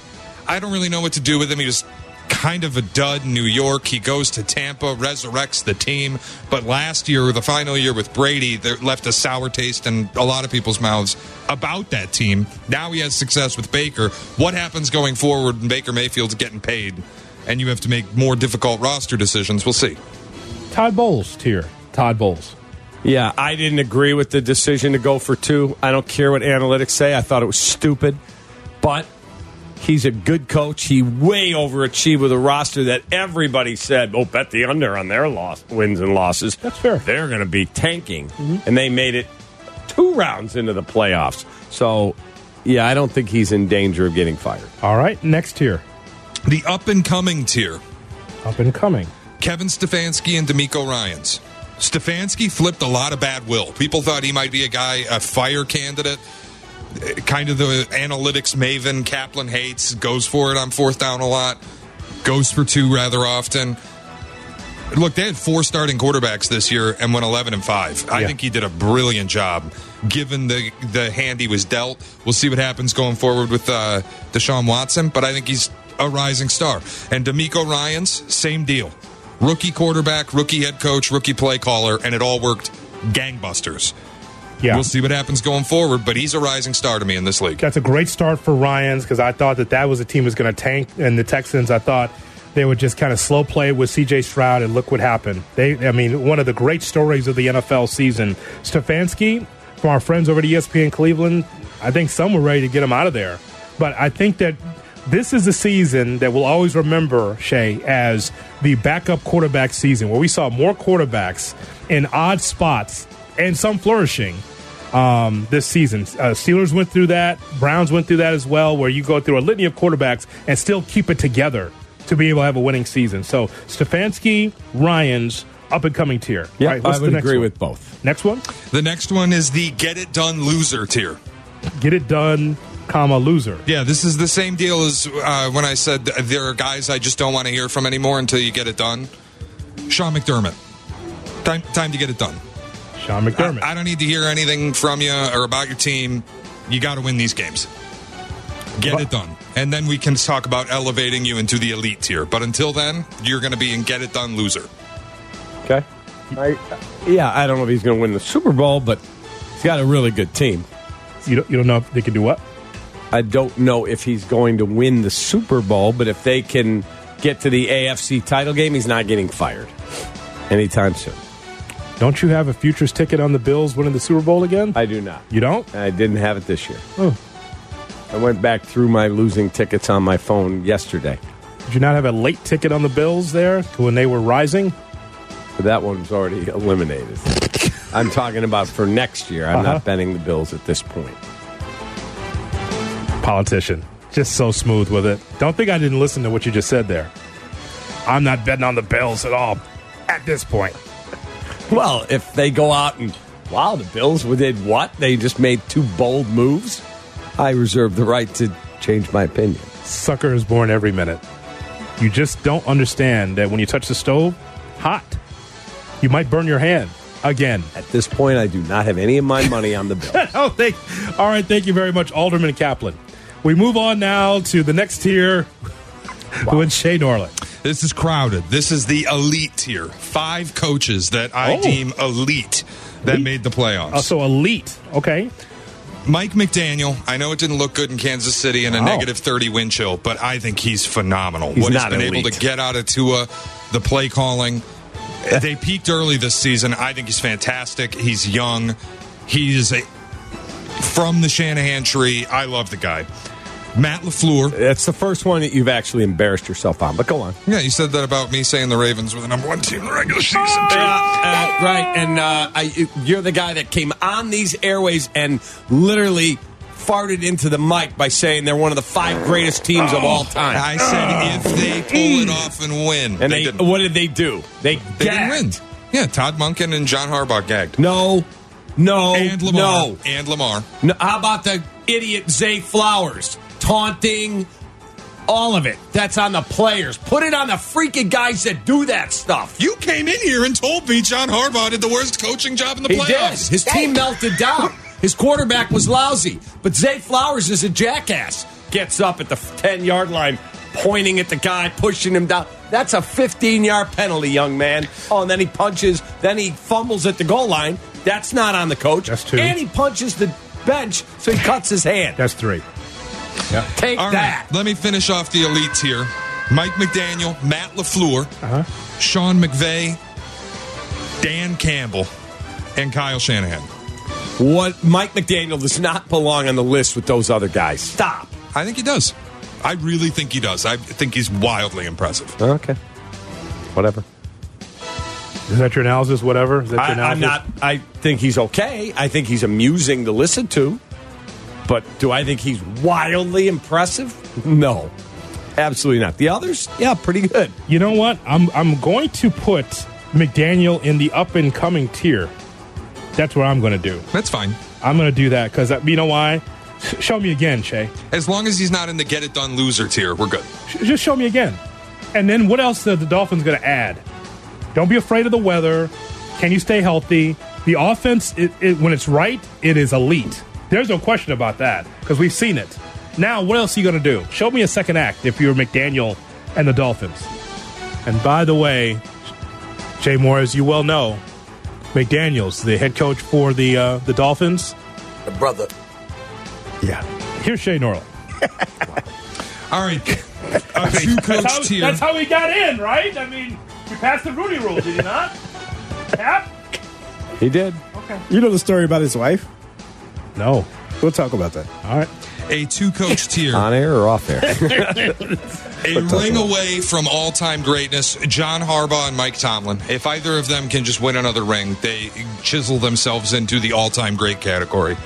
I don't really know what to do with him. He was kind of a dud in New York. He goes to Tampa, resurrects the team. But last year, the final year with Brady, that left a sour taste in a lot of people's mouths about that team. Now he has success with Baker. What happens going forward when Baker Mayfield's getting paid and you have to make more difficult roster decisions? We'll see. Todd Bowles tier. Todd Bowles. Yeah, I didn't agree with the decision to go for two. I don't care what analytics say. I thought it was stupid. But he's a good coach. He way overachieved with a roster that everybody said, oh, bet the under on their loss, wins and losses. That's fair. They're going to be tanking. Mm-hmm. And they made it two rounds into the playoffs. So, yeah, I don't think he's in danger of getting fired. All right, next tier. The up and coming tier Up and coming. Kevin Stefanski and DeMeco Ryans. Stefanski flipped a lot of bad will. People thought he might be a guy, a fire candidate, eh, kind of the analytics maven Kaplan hates, goes for it on fourth down a lot, goes for two rather often. Look, they had four starting quarterbacks this year and went 11 and 5. I Yeah. think he did a brilliant job given the the hand he was dealt. We'll see what happens going forward with uh, Deshaun Watson, but I think he's a rising star. And DeMeco Ryans, same deal. Rookie quarterback, rookie head coach, rookie play caller, and it all worked gangbusters. Yeah. We'll see what happens going forward, but he's a rising star to me in this league. That's a great start for Ryans because I thought that that was a team that was going to tank, and the Texans. I thought they would just kind of slow play with C.J. Stroud, and look what happened. They, I mean, one of the great stories of the NFL season. Stefanski, from our friends over at ESPN Cleveland, I think some were ready to get him out of there, but I think that this is the season that we'll always remember, Shay, as the backup quarterback season, where we saw more quarterbacks in odd spots and some flourishing um, this season. Uh, Steelers went through that, Browns went through that as well, where you go through a litany of quarterbacks and still keep it together to be able to have a winning season. So Stefanski, Ryan's up and coming tier. Yeah, right, what's I the would next agree one? with both. Next one, The next one is the get it done loser tier. get it done, comma loser. Yeah, this is the same deal as uh, when I said there are guys I just don't want to hear from anymore until you get it done. Sean McDermott. Time, time to get it done. Sean McDermott. I, I don't need to hear anything from you or about your team. You got to win these games. Get it done. And then we can talk about elevating you into the elite tier. But until then, you're going to be in get it done loser. Okay. I, yeah, I don't know if he's going to win the Super Bowl, but he's got a really good team. You don't, you don't know if they can do what? I don't know if he's going to win the Super Bowl, but if they can get to the AFC title game, he's not getting fired anytime soon. Don't you have a futures ticket on the Bills winning the Super Bowl again? I do not. You don't? I didn't have it this year. Oh. I went back through my losing tickets on my phone yesterday. Did you not have a late ticket on the Bills there when they were rising? But that one's already eliminated. I'm talking about for next year. I'm Uh-huh. not betting the Bills at this point. Politician. Just so smooth with it. Don't think I didn't listen to what you just said there. I'm not betting on the Bills at all at this point. Well, if they go out and wow, the Bills did what? They just made two bold moves. I reserve the right to change my opinion. Sucker is born every minute. You just don't understand that when you touch the stove, hot. You might burn your hand again. At this point, I do not have any of my money on the *laughs* Bills. oh, thank. All right, thank you very much, Alderman Kaplan. We move on now to the next tier with Shay Norland. This is crowded. This is the elite tier. Five coaches that I Oh. deem elite that Elite? made the playoffs. Oh, so elite. Okay. Mike McDaniel, I know it didn't look good in Kansas City in a Wow. negative 30 wind chill, but I think he's phenomenal. He's what he's not been able to get out of Tua, the play calling. They peaked early this season. I think he's fantastic. He's young. He's a, from the Shanahan tree. I love the guy. Matt LaFleur. That's the first one that you've actually embarrassed yourself on. But go on. Yeah, you said that about me saying the Ravens were the number one team in the regular season. too. Uh, right, and uh, I, you're the guy that came on these airways and literally farted into the mic by saying they're one of the five greatest teams of all time. I said if they pull it off and win. and they, didn't. what did they do? They, They didn't win. gagged. Yeah, Todd Monken and John Harbaugh gagged. No, no, And Lamar. no. And Lamar. No, How about the idiot Zay Flowers taunting? All of it. That's on the players. Put it on the freaking guys that do that stuff. You came in here and told me John Harbaugh did the worst coaching job in the He did. playoffs. His team melted down. His quarterback was lousy. But Zay Flowers is a jackass. Gets up at the 10 yard line, pointing at the guy, pushing him down. That's a 15 yard penalty, young man. Oh, and then he punches, then he fumbles at the goal line. That's not on the coach. That's two. And he punches the bench, so he cuts his hand. That's three. Take All right, that. let me finish off the elites here. Mike McDaniel, Matt LaFleur, Uh-huh. Sean McVay, Dan Campbell, and Kyle Shanahan. What Mike McDaniel does not belong on the list with those other guys. Stop. I think he does. I really think he does. I think he's wildly impressive. Okay. Whatever. Is that your analysis? Whatever. Is that I, your analysis? I'm not. I think he's okay. I think he's amusing to listen to. But do I think he's wildly impressive? No, absolutely not. The others, yeah, pretty good. You know what? I'm I'm going to put McDaniel in the up and coming tier. That's what I'm going to do. That's fine. I'm going to do that because uh, you know why? Show me again, Shay. As long as he's not in the get it done loser tier, we're good. Sh- Just show me again. And then what else are the Dolphins going to add? Don't be afraid of the weather. Can you stay healthy? The offense, it, it, when it's right, it is elite. There's no question about that because we've seen it. Now, what else are you going to do? Show me a second act if you're McDaniel and the Dolphins. And by the way, Jay Moore, as you well know, McDaniel's the head coach for the uh, the Dolphins. The brother. Yeah. Here's Shay Norland. *laughs* All right. *laughs* A two That's how, tier. that's how he got in, right? I mean, you passed the Rooney rule, did you not? Kap? He did. Okay. You know the story about his wife? No. We'll talk about that. All right. a two coach *laughs* tier. On air or off air? *laughs* A *laughs* ring away from all time greatness, John Harbaugh and Mike Tomlin. If either of them can just win another ring, they chisel themselves into the all time great category.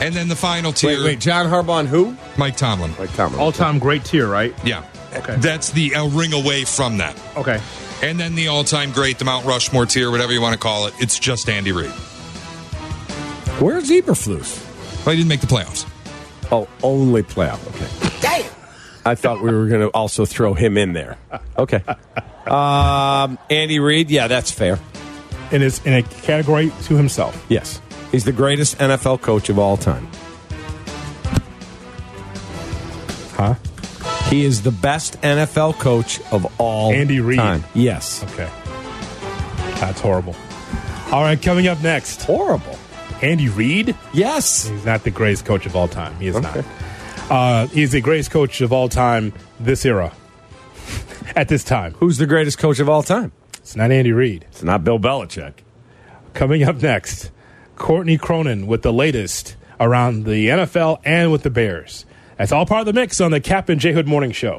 And then the final tier. wait, wait, John Harbaugh and who? Mike Tomlin. Mike Tomlin. All time great tier, right? Yeah. Okay. That's the a ring away from that. Okay. And then the all time great, the Mount Rushmore tier, whatever you want to call it, it's just Andy Reid. Where's Eberflus? Well, he didn't make the playoffs. Oh, only playoff. Okay. Damn. I thought we were going to also throw him in there. Okay. Um, Andy Reid, yeah, that's fair. In his in a category to himself. Yes. He's the greatest NFL coach of all time. Huh? He is the best NFL coach of all Andy Reid. time. Yes. Okay. That's horrible. All right, coming up next. Horrible. Andy Reid? Yes. He's not the greatest coach of all time. He is not. Uh, he's the greatest coach of all time this era. *laughs* At this time. Who's the greatest coach of all time? It's not Andy Reid. It's not Bill Belichick. Coming up next, Courtney Cronin with the latest around the NFL and with the Bears. That's all part of the mix on the Kap and J Hood Morning Show.